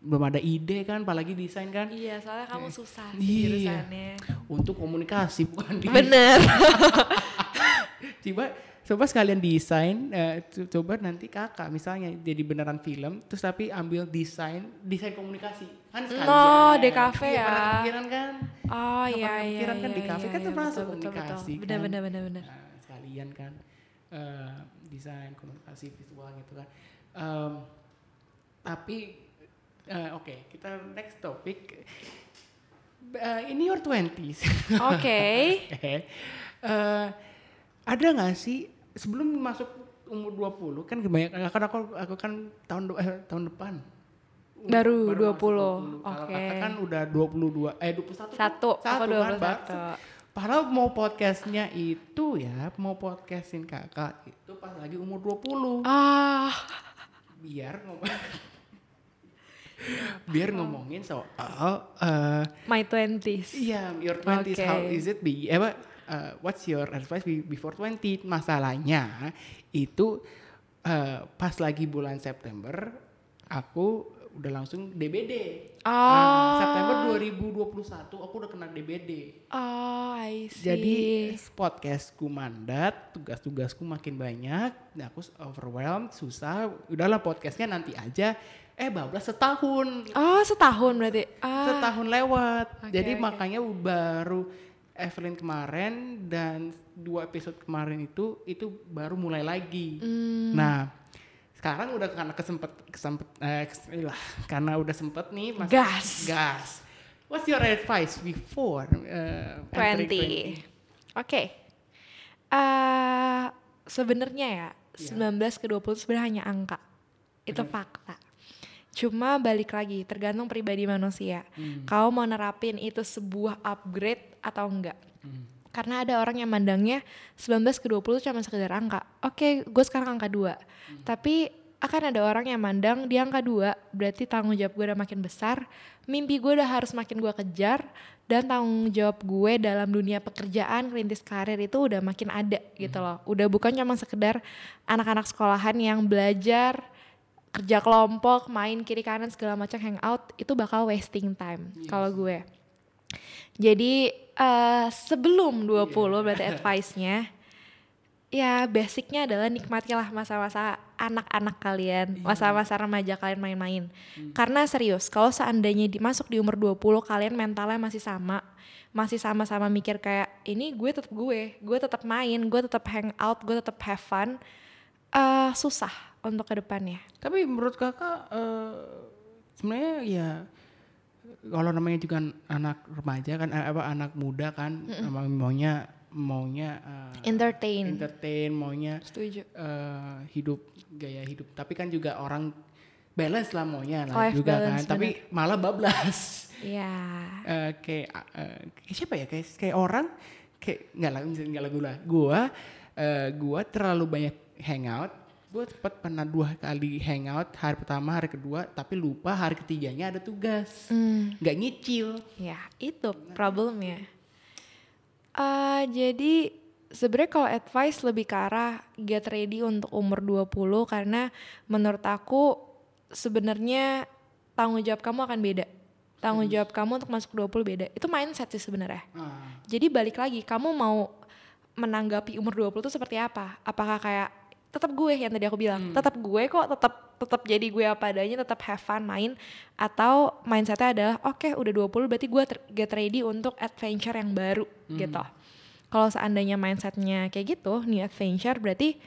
belum ada ide kan apalagi desain kan Iya, soalnya kamu susah sih Iya. jurusannya. untuk komunikasi bukan Bener. coba coba sekalian desain co- coba nanti kakak misalnya jadi beneran film terus tapi ambil desain desain komunikasi kan sekalian No, DKV Iya, ya. pernah kepikiran kan Oh iya iya. kepikiran kan iya, di kafe iya, kan iya, termasuk betul, betul, betul. komunikasi Bener kan. bener bener bener. Nah, sekalian kan eh, desain komunikasi visual gitu kan. Em, tapi eh, oke kita next topic. Eh, ini your 20s. Oke. Eh, ada nggak sih sebelum masuk umur 20 kan kebanyakan kan aku aku kan tahun eh, tahun depan Baru masuk 20. Kalau Oke. kakak kan udah 22 eh 21 Satu, aku kan, 21. Pak. Padahal mau podcastnya itu ya, mau podcastin kakak itu pas lagi umur 20 Ah, biar ngomong biar ngomongin soal eh my 20s. Iya, your 20s Oke. how is it be eh, apa, uh, what's your advice be- before 20? Masalahnya itu uh, pas lagi bulan September aku udah langsung DBD. Oh. Nah, September 2021 aku udah kena DBD. Oh, I see. Jadi podcastku mandat, tugas-tugasku makin banyak, dan aku overwhelmed, susah. Udahlah podcastnya nanti aja. Eh bablas setahun Oh, setahun berarti. Ah. setahun lewat. Oke, Jadi oke. makanya baru Evelyn kemarin dan dua episode kemarin itu itu baru mulai lagi. Hmm. Nah, sekarang udah karena kesempet kesempet eh, ilah, karena udah sempet nih mas Gas. gas. What's your advice before uh, entering 20. Oke. Eh, sebenarnya ya, Iya. 19 ke 20 sebenarnya hanya angka. Itu fakta. Cuma balik lagi, tergantung pribadi manusia. Hmm. Kau mau nerapin itu sebuah upgrade atau enggak. Hmm. Karena ada orang yang mandangnya 19 ke 20 cuma sekedar angka. Oke, gue sekarang angka 2. Tapi akan ada orang yang mandang dia angka 2, berarti tanggung jawab gue udah makin besar, mimpi gue udah harus makin gue kejar, dan tanggung jawab gue dalam dunia pekerjaan, rintis karir itu udah makin ada gitu loh. Udah bukan cuma sekedar anak-anak sekolahan yang belajar, kerja kelompok, main kiri kanan segala macam hangout, itu bakal wasting time kalau gue. Jadi eh, sebelum 20 berarti advice-nya ya basicnya adalah nikmatilah masa-masa anak-anak kalian, masa-masa remaja kalian main-main. Karena serius, kalau seandainya dimasuk di umur 20 kalian mentalnya masih sama, masih sama-sama mikir kayak ini gue tetap gue, gue tetap main, gue tetap hang out, gue tetap have fun, eh, susah untuk ke depannya. Tapi menurut kakak eh, sebenarnya ya kalau namanya juga anak remaja kan eh, apa anak muda kan emang maunya maunya eh, Entertain. entertain maunya Setuju. eh, hidup gaya hidup. Tapi kan juga orang balance lah maunya lah Life juga balance, kan tapi malah bablas. Iya. Eh, kayak eh, kayak siapa ya? Kayak kayak orang kayak nggak misalnya nggak lagu lah. Gua eh, gua terlalu banyak hangout gua sempat pernah dua kali hangout hari pertama hari kedua tapi lupa hari ketiganya ada tugas Hmm. nggak nyicil Ya, itu problemnya. Eh, jadi sebenarnya kalau advice lebih ke arah get ready untuk umur 20 karena menurut aku sebenarnya tanggung jawab kamu akan beda. Tanggung jawab kamu untuk masuk 20 beda. Itu mindset sih sebenarnya. Ah, Jadi balik lagi, kamu mau menanggapi umur 20 itu seperti apa? Apakah kayak tetap gue yang tadi aku bilang, tetap gue kok, tetap tetap jadi gue apa adanya, tetap have fun main. Atau mindsetnya adalah oke udah 20 berarti gue ter- get ready untuk adventure yang baru gitu. Kalau seandainya mindsetnya kayak gitu, new adventure berarti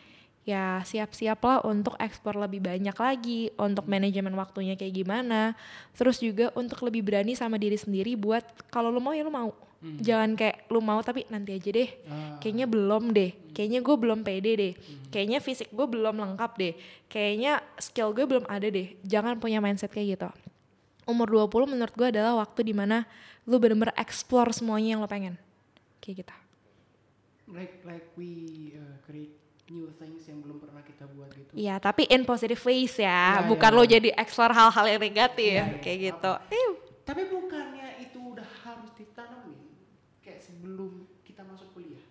ya siap-siaplah untuk ekspor lebih banyak lagi, untuk manajemen waktunya kayak gimana, terus juga untuk lebih berani sama diri sendiri buat kalau lu mau ya lu mau, jangan kayak lu mau tapi nanti aja deh, Ah. kayaknya belum deh, kayaknya gue belum pede deh, kayaknya fisik gue belum lengkap deh, kayaknya skill gue belum ada deh, jangan punya mindset kayak gitu. Umur 20 menurut gue adalah waktu di mana lu bener-bener explore semuanya yang lo pengen, kayak gitu. like like we uh, create new things yang belum pernah kita buat gitu. Iya, tapi in positive ways ya, Ya, bukan ya, lo jadi explore hal-hal yang negatif Ya, ya, kayak ya, gitu. Iu. tapi bukannya itu udah harus ditanamin kayak sebelum kita masuk kuliah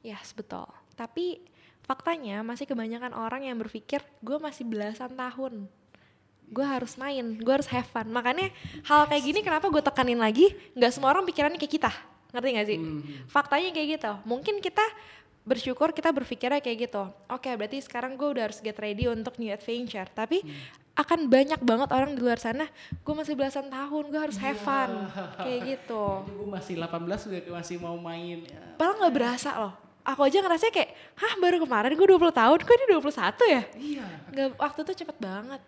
Yes, betul. Tapi faktanya masih kebanyakan orang yang berpikir gue masih belasan tahun. Gue harus main, gue harus have fun. Makanya hal kayak gini kenapa gue tekanin lagi, nggak semua orang pikirannya kayak kita. Ngerti gak sih? Faktanya kayak gitu. Mungkin kita bersyukur kita berpikirnya kayak gitu. Oke, berarti sekarang gue udah harus get ready untuk new adventure. Tapi akan banyak banget orang di luar sana, gue masih belasan tahun, gue harus have fun. Kayak gitu. Gue masih 18 juga masih mau main ya. Padahal nggak berasa loh. aku aja ngerasa kayak, hah baru kemarin gue 20 tahun, kok ini 21 ya? Iya. Nggak, waktu tuh cepet banget,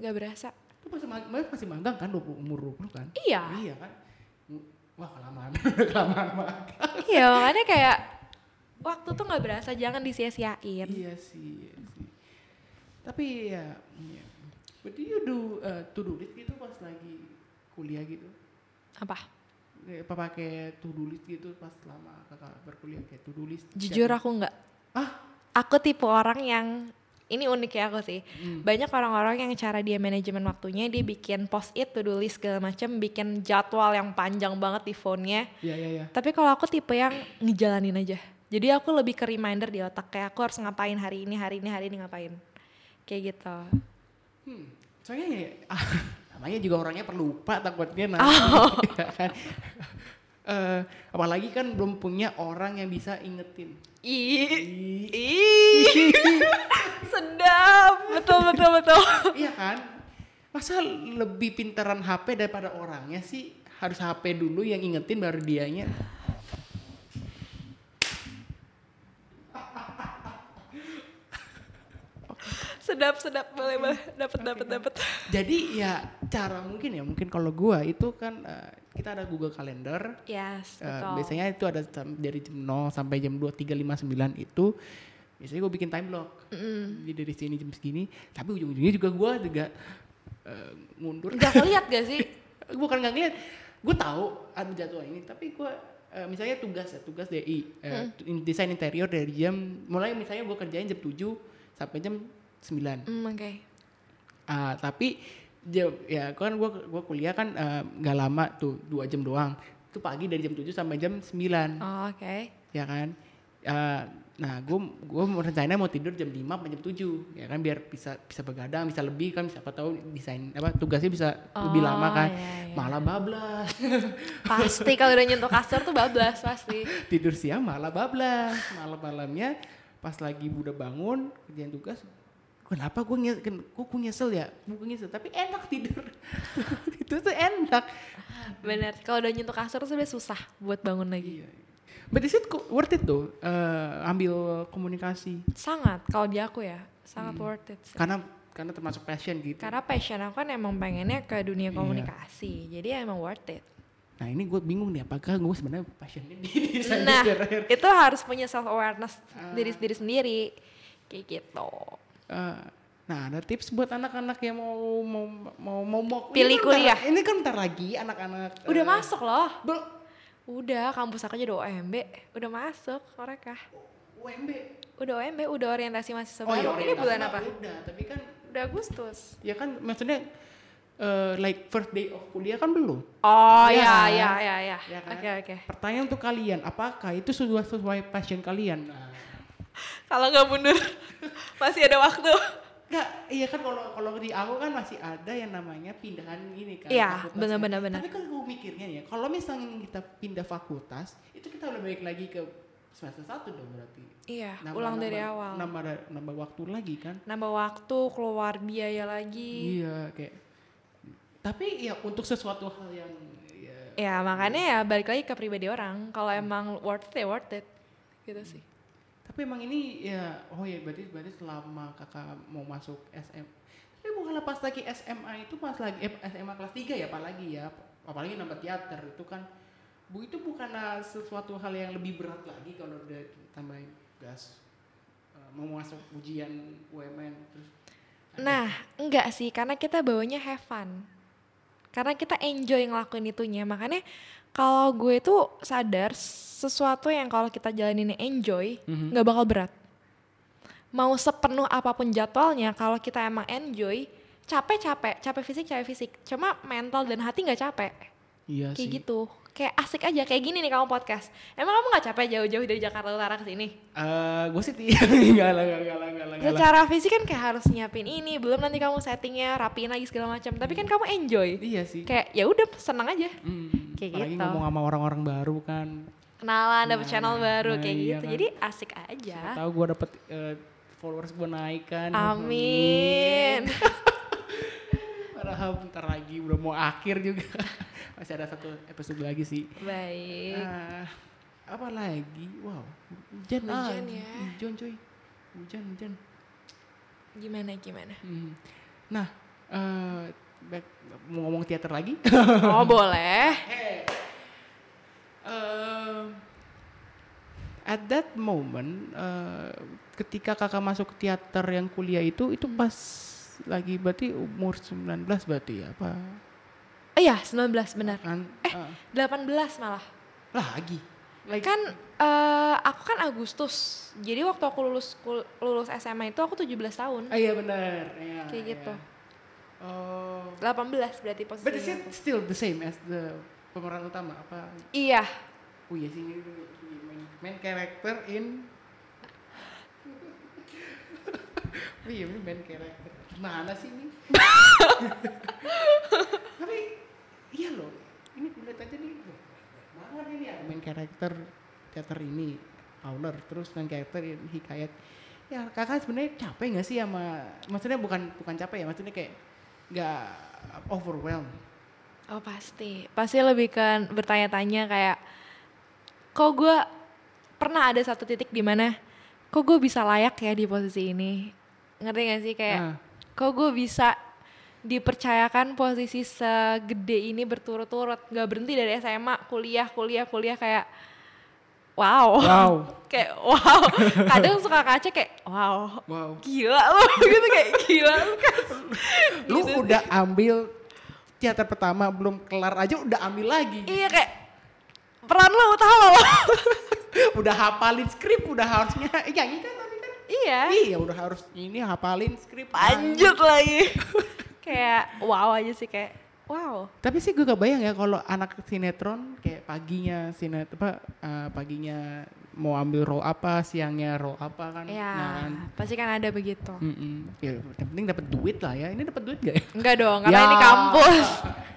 nggak berasa. Itu masih, masih magang kan 20, umur 20 kan? Iya. Iya kan? Wah kelamaan, kelamaan banget. iya makanya kayak waktu tuh nggak berasa, jangan disia-siain. iya sih, iya sih. Tapi ya, iya. But do you do uh, to-do list gitu pas lagi kuliah gitu? Apa? Kayak Apa pakai to-do list gitu pas lama kakak berkuliah kayak to-do list? Jujur aku nggak. Ah? Aku tipe orang yang ini unik ya aku sih. Hmm. Banyak orang-orang yang cara dia manajemen waktunya dia bikin post it, to do list segala macam, bikin jadwal yang panjang banget di phone-nya. Iya, iya, iya. Tapi kalau aku tipe yang ngejalanin aja. Jadi aku lebih ke reminder di otak kayak aku harus ngapain hari ini, hari ini, hari ini ngapain. Kayak gitu. Hmm, soalnya ya, namanya juga orangnya pelupa takutnya nanti. Oh. ya kan? Eh, apalagi kan belum punya orang yang bisa ingetin. Ih, ih. sedap, betul betul betul. iya kan? Masa lebih pintaran HP daripada orangnya sih? Harus HP dulu yang ingetin baru dianya. Sedap sedap boleh boleh dapat dapat dapat. Jadi ya cara mungkin ya mungkin kalau gua itu kan eh, kita ada Google Calendar. Yes, Eh, betul. biasanya itu ada dari jam 0 sampai jam 2359 itu biasanya gue bikin time block. Mm. Jadi dari sini jam segini, tapi ujung-ujungnya juga gua juga eh, mundur. Gak ngeliat gak sih? Bukan nggak ngeliat, gue tahu ada jadwal ini, tapi gua eh, misalnya tugas ya, tugas DI, eh, in- desain interior dari jam mulai misalnya gua kerjain jam 7 sampai jam 9. Hmm, oke. Ah, tapi jam ya kan gua gua kuliah kan eh, nggak lama tuh dua jam doang. Itu pagi dari jam 7 sampai jam 9 Oh, oke. ya kan. Eh, nah, gue gue rencananya mau tidur jam 5 sampai jam 7 ya kan biar bisa bisa begadang, bisa lebih kan siapa tahu desain apa tugasnya bisa lebih Oh, lama kan. iya, iya. Malah bablas. Pasti kalau udah nyentuh kasur tuh bablas pasti. tidur siang malah bablas. Malam-malamnya pas lagi udah bangun kerjaan tugas Kenapa gue nyesel, kok gue nyesel ya? Gue nyesel, tapi enak tidur. itu tuh enak. Bener. Kalau udah nyentuh kasur tuh susah buat bangun lagi. Iya. But is it worth it tuh eh, ambil komunikasi? Sangat. Kalau di aku ya, sangat Hmm. worth it. sih. Karena karena termasuk passion gitu. Karena passion aku kan emang pengennya ke dunia Iya. komunikasi. Jadi emang worth it. Nah ini gue bingung nih apakah gue sebenarnya passionnya di Nah, itu harus punya self awareness Ah. diri diri sendiri. Kayak gitu. Eh, nah ada tips buat anak-anak yang mau mau mau mau, mau Pilih ini kan bentar- kuliah. ini kan bentar lagi anak-anak. Udah eh, masuk loh. Bel- Udah, kampus aku aja udah OMB. Udah masuk mereka. UMB. Udah OMB, udah orientasi mahasiswa Oh iya. Ini bulan apa? Udah, tapi kan Udah Agustus. ya kan maksudnya eh, like first day of kuliah kan belum. Oh ya ya ya ya. Oke oke. Pertanyaan untuk kalian, apakah itu sudah sesuai passion kalian? Nah, Kalau nggak mundur masih ada waktu. Enggak, iya kan kalau kalau di aku kan masih ada yang namanya pindahan ini kan. Iya, fakultas benar, kan. benar. Tapi kalau gue mikirnya ya, kalau misalnya kita pindah fakultas, itu kita udah balik lagi ke semester satu dong berarti. Iya, Nambah- ulang dari nambah- awal. Nambah nambah waktu lagi kan. Nambah waktu, keluar biaya lagi. Iya, kayak tapi ya untuk sesuatu hal yang ya, Ya makanya ya balik lagi ke pribadi orang. Kalau emang worth it worth it. Gitu sih. Tapi emang ini ya oh ya berarti berarti selama kakak mau masuk SM tapi bukanlah pas lagi SMA itu pas lagi eh, SMA kelas 3 ya apalagi ya apalagi nambah teater itu kan bu itu bukanlah sesuatu hal yang lebih berat lagi kalau udah tambahin gas eh, mau masuk ujian UMN terus Nah, enggak sih, karena kita bawanya have fun. Karena kita enjoy ngelakuin itunya. Makanya kalau gue tuh sadar sesuatu yang kalau kita jalanin enjoy, Mhm. nggak bakal berat. Mau sepenuh apa pun jadwalnya, kalau kita emang enjoy, capek-capek, capek fisik, capek fisik. Cuma mental dan hati nggak capek. iya Kayak sih gitu. Kayak asik aja, kayak gini nih kamu podcast. Emang kamu nggak capek jauh-jauh dari Jakarta Utara ke sini? Eh, gue sih tidak enggak lah enggak lah enggak lah. Secara fisik kan kayak harus nyiapin ini, belum nanti kamu settingnya rapiin lagi segala macam. Tapi kan kamu enjoy. iya sih Kayak ya udah seneng aja. Hmm, kayak apalagi gitu. ngomong sama orang-orang baru kan Kenalan, dapet Nah, channel baru nah kayak iya gitu. kan. Jadi asik aja. tahu gue dapet eh, followers gue naik kan Amin. Padahal bentar lagi udah mau akhir juga masih ada satu episode lagi sih Baik. Ah, apa lagi? Wow, hujan, ah, Hujan ya. Hujan coy, hujan hujan. Gimana gimana? Hmm. Nah, eh back, mau ngomong teater lagi? Oh boleh. Eh, at that moment, eh, ketika kakak masuk teater yang kuliah itu, itu pas lagi berarti umur 19 berarti ya? Apa? Oh iya 19 benar. Kan, eh, 18 malah. lagi. Like, Kan eh, aku kan Agustus. Jadi waktu aku lulus lulus SMA itu aku 17 tahun. Ah, iya benar. Iya, Kayak iya. gitu. Oh. 18 berarti But is it still the same as the pemeran utama? Apa? Iya. Oh iya sih main, main karakter in. Iya ini main karakter. Gimana sih ini? Tapi iya loh. Ini kulihat aja nih. Loh, banget ini ya. Main karakter teater ini. Fowler terus main karakter hikayat. Ya kakak sebenarnya capek nggak sih sama maksudnya bukan bukan capek ya maksudnya kayak nggak overwhelmed Oh pasti. Pasti lebih kan bertanya-tanya kayak kok gue pernah ada satu titik di mana kok gue bisa layak ya di posisi ini. Ngerti gak sih? Kayak Ah. kok gue bisa dipercayakan posisi segede ini berturut-turut? Nggak berhenti dari SMA kuliah kuliah kuliah kayak wow. Wow. Kayak wow. Kadang suka kaca kayak wow wow. gila lu. Gitu kayak gila lu kan lu Gitu. udah ambil teater pertama belum kelar aja udah ambil lagi. Iya kayak peran lu utama lo udah hafalin skrip udah harusnya. Nyanyi tapi kan iya. Iya udah harus ini hafalin skrip. Lanjut lagi. Kayak wow aja sih kayak wow. Tapi sih gue kebayang ya kalau anak sinetron kayak paginya sinet apa eh, paginya mau ambil role apa siangnya role apa kan. Ya nah kan. pasti kan ada begitu. Mm-mm. ya yang penting dapat duit lah ya. Ini dapat duit gak ya? Enggak dong karena Ya. ini kampus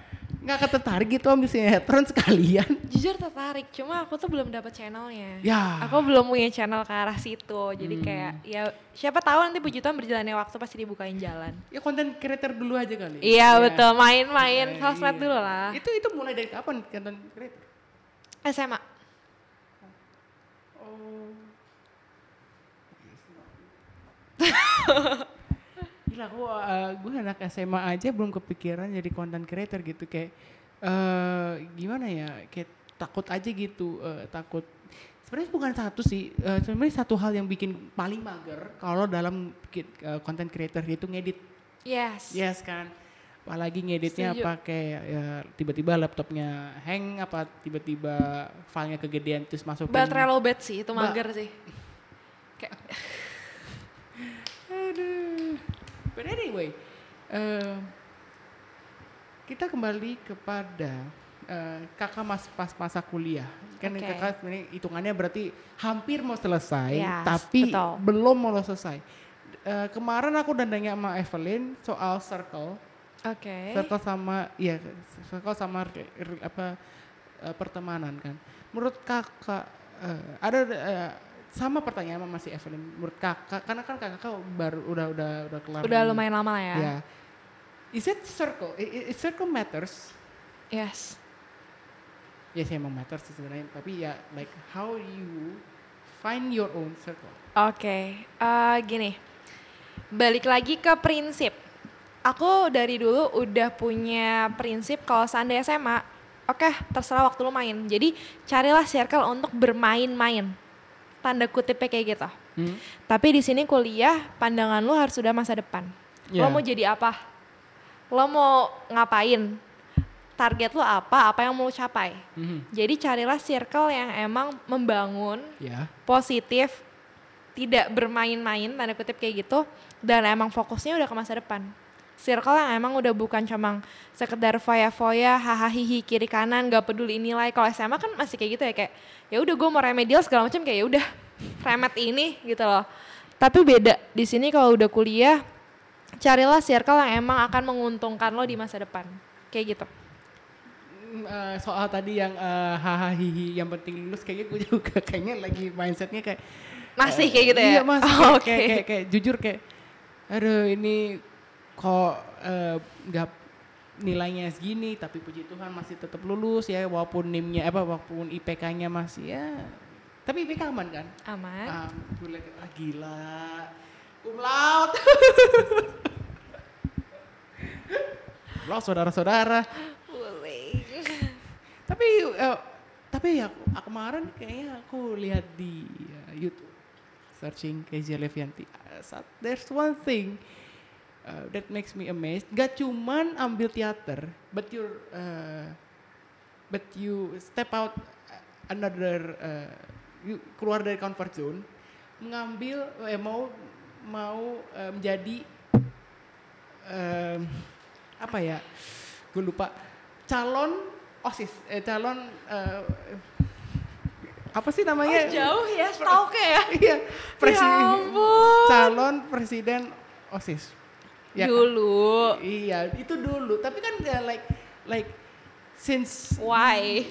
nggak tertarik gitu ambil sinetron sekalian jujur tertarik cuma aku tuh belum dapat channelnya ya aku belum punya channel ke arah situ jadi Hmm. kayak ya siapa tahu nanti puji Tuhan berjalannya waktu pasti dibukain jalan ya konten creator dulu aja kali iya Ya. betul main-main Eh, sosmed iya. dulu lah Itu itu mulai dari kapan konten creator? SMA Oh. Gila aku uh, gue anak SMA aja belum kepikiran jadi content creator gitu kayak eh gimana ya kayak takut aja gitu eh, takut sebenarnya bukan satu sih eh, sebenarnya satu hal yang bikin paling mager kalau dalam eh, content creator itu ngedit yes Yes kan. Apalagi ngeditnya Setuju. pakai ya, tiba-tiba laptopnya hang apa tiba-tiba filenya kegedean terus masukin. baterai lowbat sih itu Ba- mager sih kayak Aduh. But anyway, eh, kita kembali kepada eh, kakak mas pas masa kuliah. Kan Oke. kakak sebenarnya hitungannya berarti hampir mau selesai, Yes, tapi betul. belum mau selesai. Eh, kemarin aku udah nanya sama Evelyn soal circle. oke circle sama ya circle sama apa eh, pertemanan kan menurut kakak eh, ada eh, sama pertanyaan sama masih Evelyn menurut kakak karena kan kakak baru udah udah udah kelar udah di- lumayan lama lah ya ya is it circle is circle matters yes ya sih emang matters sih sebenarnya tapi ya like how you find your own circle Oke, eh, gini. Balik lagi ke prinsip. Aku dari dulu udah punya prinsip kalau seandainya SMA, oke terserah waktu lu main. Jadi carilah circle untuk bermain-main. Tanda kutipnya kayak gitu. Hmm? Tapi di sini kuliah, pandangan lu harus sudah masa depan. Lo Ya. mau jadi apa? Lo mau ngapain? Target lo apa? Apa yang mau lu capai? Mhm. Jadi carilah circle yang emang membangun ya positif tidak bermain-main tanda kutip kayak gitu dan emang fokusnya udah ke masa depan circle yang emang udah bukan cuma sekedar foya-foya hahaha hihi kiri kanan gak peduli nilai. Kalau SMA kan masih kayak gitu ya kayak ya udah gue mau remedial segala macam kayak ya udah remet ini gitu loh. Tapi beda di sini kalau udah kuliah carilah circle yang emang akan menguntungkan lo di masa depan. Kayak gitu. Mm, eh, soal tadi yang eh, hahaha hihi yang penting lulus kayaknya gue juga kayaknya lagi mindsetnya kayak Masih eh, kayak gitu ya? Iya masih. Oh, kayak, oke. kayak, kayak, kayak jujur kayak aduh ini kok eh, nggak nilainya segini tapi puji Tuhan masih tetap lulus ya walaupun nimnya apa walaupun IPK-nya masih ya tapi IPK aman kan? Aman. Gue liat, ah, gila. Umlaut. Umlaut saudara-saudara. Boleh. Tapi eh, tapi ya ah, kemarin kayaknya aku lihat di uh, YouTube searching Kezia Levianti. Uh, there's one thing uh, that makes me amazed. Gak cuman ambil teater, but you uh, but you step out another uh, you keluar dari comfort zone, mengambil eh, mau mau eh, menjadi em, apa ya? Gue lupa calon osis, eh, calon eh, apa sih namanya? Oh, jauh ya, stalke ya. Iya, presiden, Ya ampun. calon presiden osis. Ya kan? Dulu. Iya, itu dulu. Tapi kan ya, like like since Why?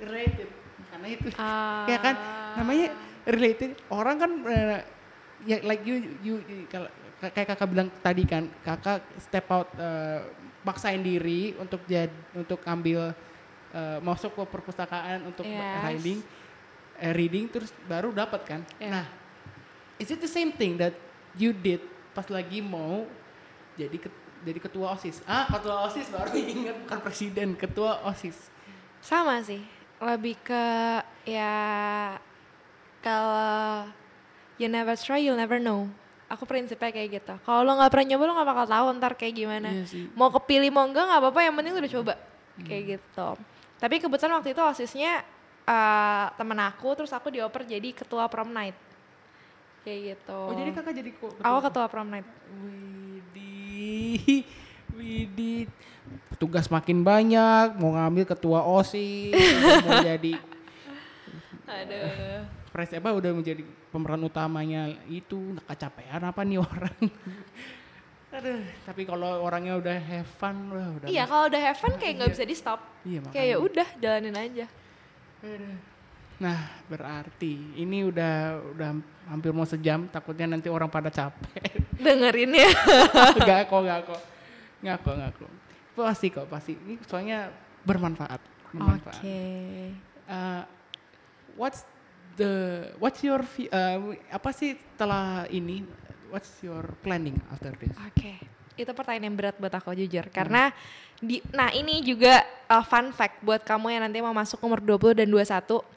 related karena itu Ah. ya kan namanya related orang kan eh, ya like you you, you- kalau kayak kakak bilang tadi kan kakak step out eh, maksain diri untuk jad untuk ambil eh, masuk ke perpustakaan untuk Yes. reading eh, reading terus baru dapat kan Yeah. nah is it the same thing that you did pas lagi mau jadi ket- jadi ketua osis ah ketua osis baru ingat bukan presiden ketua osis Sama sih. Lebih ke ya kalau you never try you'll never know. Aku prinsipnya kayak gitu. Kalau lo nggak pernah nyoba lo nggak bakal tahu ntar kayak gimana. Iya sih. Mau kepilih mau enggak nggak apa-apa. Yang penting lo udah coba. Hmm. Kayak gitu. Tapi kebetulan waktu itu osisnya eh temen aku terus aku dioper jadi ketua prom night. Kayak gitu. oh jadi kakak jadi ko- Aku ketua prom night. Widih, Widih. Tugas makin banyak, mau ngambil ketua OSIS, mau jadi Aduh. pres apa udah menjadi pemeran utamanya itu nggak kecapean apa nih orang. Aduh, tapi kalau orangnya udah have fun, wah udah. Iya kalau udah have fun kayak nggak Iya. bisa di stop. Iya, Kayak ya makanya. udah jalanin aja. Aduh. Nah, berarti ini udah udah hampir mau sejam, takutnya nanti orang pada capek. Dengerin ya. Enggak kok, enggak kok. Enggak kok, enggak kok. Pasti kok, pasti. Ini soalnya bermanfaat. bermanfaat. Uh, what's the what's your uh, apa sih setelah ini what's your planning after this? Oke, itu pertanyaan yang berat buat aku jujur karena di nah ini juga uh, fun fact buat kamu yang nanti mau masuk umur 20 dan 21.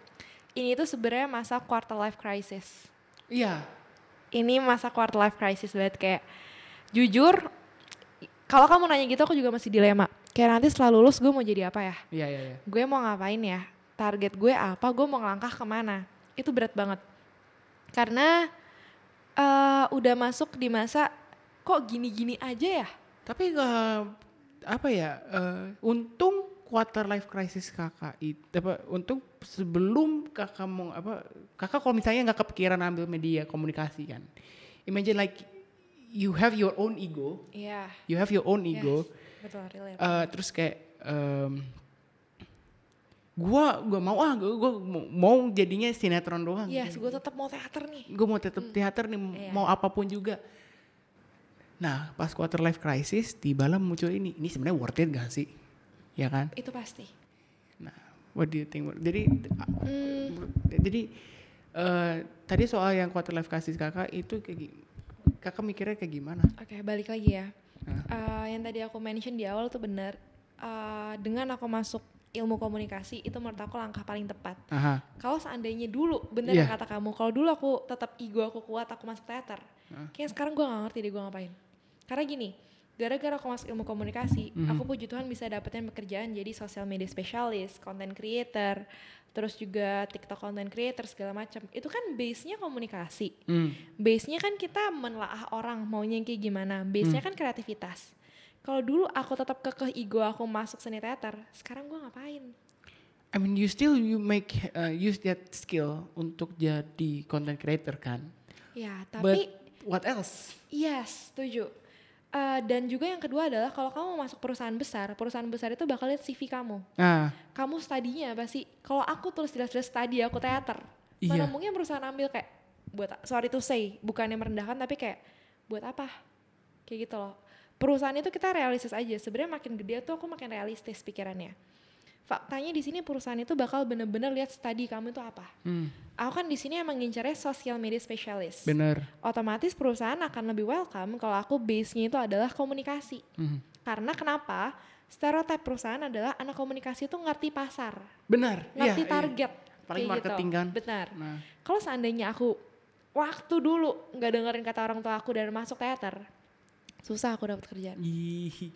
Ini tuh sebenarnya masa quarter life crisis. Iya. Ini masa quarter life crisis banget kayak jujur kalau kamu nanya gitu aku juga masih dilema. Kayak nanti setelah lulus gue mau jadi apa ya? Iya, iya, iya. Gue mau ngapain ya? Target gue apa? Gue mau ngelangkah ke mana? Itu berat banget. Karena eh, udah masuk di masa kok gini-gini aja ya? Tapi uh, apa ya? uh, untung quarter life crisis kakak itu apa untung sebelum kakak mau apa kakak kalau misalnya nggak kepikiran ambil media komunikasi kan imagine like you have your own ego Iya. you have your own ego Betul, relate. Eh, terus kayak em, gua gua mau ah gua, gua mau, jadinya sinetron doang Yes, gue tetap mau teater nih. gue mau tetap teater nih Iya. mau apa pun juga nah pas quarter life crisis tibalah muncul ini ini sebenarnya worth it gak sih ya kan Itu pasti. nah what do you think jadi Hmm, jadi eh, tadi soal yang quarter life crisis kakak itu kayak kakak mikirnya kayak gimana Oke, balik lagi ya. Nah. Eh, yang tadi aku mention di awal tuh benar. Eh, dengan aku masuk ilmu komunikasi itu menurut aku langkah paling tepat. aha Kalau seandainya dulu, bener Iya. yang kata kamu, kalau dulu aku tetap ego aku kuat, aku masuk teater. Hah? Kayaknya sekarang gue gak ngerti deh gue ngapain. Karena gini, gara-gara aku masuk ilmu komunikasi, Mhm. aku puji Tuhan bisa dapetin pekerjaan jadi social media specialist, content creator, terus juga TikTok content creator segala macam. Itu kan base-nya komunikasi. Hmm. Base-nya kan kita menelaah orang maunya kayak gimana. Base-nya kan kreativitas. Kalau dulu aku tetap kekeh ego aku masuk seni teater, sekarang gue ngapain? I mean you still you make uh, use that skill untuk jadi content creator kan Ya, but tapi what else Yes, setuju. Eh, dan juga yang kedua adalah kalau kamu mau masuk perusahaan besar, perusahaan besar itu bakal lihat CV kamu. nah Kamu studinya apa sih? Kalau aku tulis jelas-jelas studi aku teater, Iya. mana mungkin perusahaan ambil kayak buat sorry to say, bukannya merendahkan tapi kayak buat apa? Kayak gitu loh. perusahaan itu kita realistis aja. Sebenarnya makin gede tuh aku makin realistis pikirannya. Faktanya di sini perusahaan itu bakal bener-bener lihat studi kamu itu apa. Hmm, Aku kan di sini emang ngincernya social media specialist. bener. Otomatis perusahaan akan lebih welcome kalau aku base-nya itu adalah komunikasi. Hmm. Karena kenapa? Stereotip perusahaan adalah anak komunikasi itu ngerti pasar, Benar. iya, ngerti iya. target. Apalagi kayak marketing gitu. kan. Benar. Nah, Kalau seandainya aku waktu dulu nggak dengerin kata orang tua aku dan masuk teater, susah aku dapat kerjaan. ih.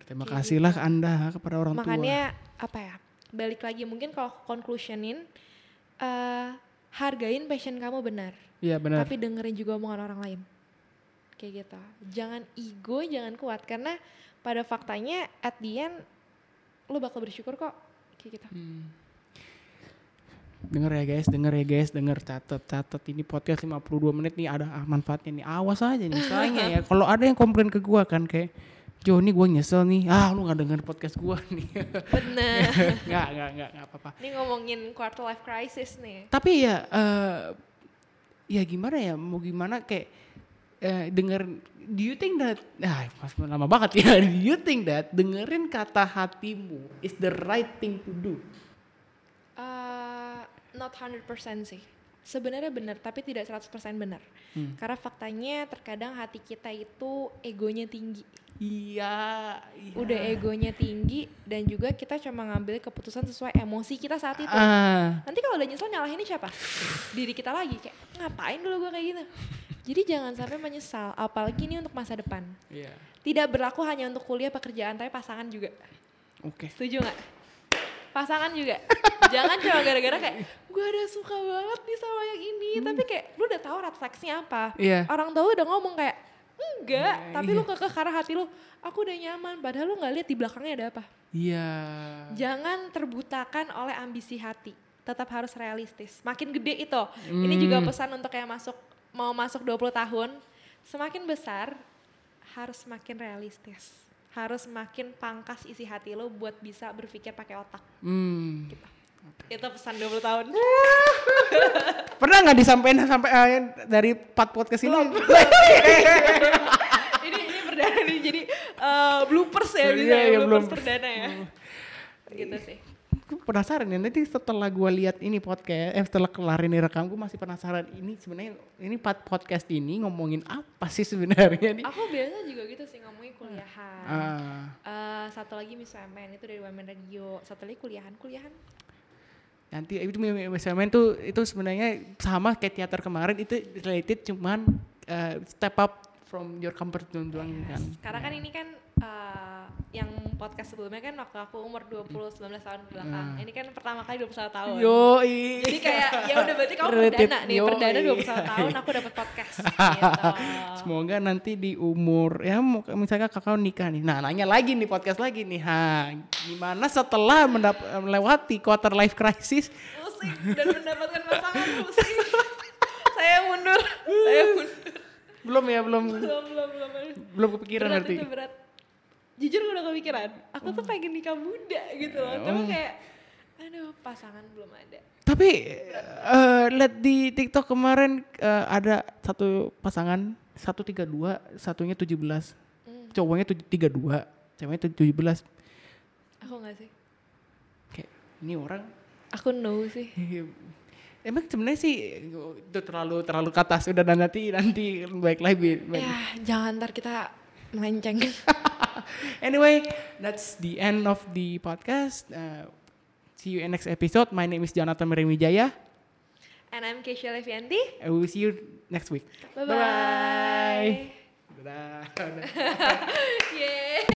Berterima Kayak kasihlah ke Anda kepada orang tua. Makanya apa ya? Balik lagi mungkin kalau conclusionin eh hargain passion kamu benar, Iya, benar. tapi dengerin juga omongan orang lain. Kayak gitu. Jangan ego, jangan kuat karena pada faktanya at the end lu bakal bersyukur kok. Kayak gitu. Hmm. Denger ya guys, denger ya guys, denger catat catat ini podcast 52 menit nih ada ah, manfaatnya nih. Awas aja nih misalnya ya. Kalau ada yang komplain ke gua kan kayak Jo nih gue nyesel nih, ah lu gak denger podcast gua nih. Bener. nggak, nggak, nggak, nggak apa-apa. Ini ngomongin quarter life crisis nih. Tapi ya, eh ya gimana ya, mau gimana kayak eh, denger, do you think that, ah mas lama banget ya, do you think that dengerin kata hatimu is the right thing to do? Uh, not 100% sih. Sebenarnya benar, tapi tidak 100% benar. Hmm. Karena faktanya terkadang hati kita itu egonya tinggi. Iya, iya. Udah egonya tinggi dan juga kita cuma ngambil keputusan sesuai emosi kita saat itu. Ah, Nanti kalau udah nyesel nyalahinnya siapa? Diri kita lagi kayak ngapain dulu gue kayak gitu. Jadi jangan sampai menyesal, apalagi ini untuk masa depan. iya. Tidak berlaku hanya untuk kuliah pekerjaan, tapi pasangan juga. Oke. Setuju nggak? Pasangan juga. Jangan cuma gara-gara kayak gue udah suka banget nih sama yang ini, tapi kayak lu udah tahu red flags-nya apa. Iya. Orang tua lu udah ngomong kayak enggak, Iya, tapi iya. lu kekeh karena hati lu aku udah nyaman, padahal lu nggak lihat di belakangnya ada apa. Iya. Jangan terbutakan oleh ambisi hati. Tetap harus realistis. Makin gede itu. Ini juga Hmm. pesan untuk yang masuk mau masuk 20 tahun, semakin besar harus semakin realistis. Harus makin pangkas isi hati lo buat bisa berpikir pakai otak. Hmm. Itu pesan 20 tahun. Pernah nggak disampaikan sampai eh, dari part podcast ini? ini ini perdana nih jadi eh, bloopers ya bisa Iya, ya, iya, bloopers belum. perdana ya. Gitu sih. Gue penasaran ya nanti setelah gue lihat ini podcast, eh setelah kelar ini rekam gue masih penasaran ini sebenarnya ini part podcast ini ngomongin apa sih sebenarnya nih? Aku biasa juga gitu sih ngomongin kuliahan. Ah, Eh, satu lagi Miss Women itu dari Women Radio. Satu lagi kuliahan, kuliahan. nanti itu misalnya tuh itu sebenarnya sama kayak teater kemarin itu related cuman eh, step up from your comfort zone doang kan. Karena kan ini kan eh, yang podcast sebelumnya kan waktu aku umur 20 19 tahun belakang. Nah. Ini kan pertama kali 21 tahun. Yo, Jadi kayak ya udah berarti kamu Related. perdana nih, Yoi. perdana 21 tahun aku dapat podcast gitu. Semoga nanti di umur ya misalnya kakak nikah nih. Nah, nanya lagi nih podcast lagi nih. Ha, gimana setelah melewati quarter life crisis? Pusing dan mendapatkan pasangan pusing. Saya mundur. Saya mundur. Belum ya, belum Belum belum belum. belum kepikiran berat itu berat. Jujur gue udah kepikiran. Aku tuh pengen nikah muda gitu loh. Cuma Oh. kayak aduh pasangan belum ada. Tapi eh, lihat di TikTok kemarin eh, ada satu pasangan 132, satunya 17. Hmm. Cowoknya tuj- 32, ceweknya tuj- 17. Aku gak sih? Kayak ini orang Aku no sih. Emang sebenarnya sih itu terlalu terlalu ke atas udah dan nanti nanti baik lagi. baik- Ya jangan ntar kita melenceng. Anyway, that's the end of the podcast. Uh, see you in next episode. My name is Jonathan Meriwijaya. And I'm Keisha Levianti. I will see you next week. Bye-bye. Dadah. Yeay.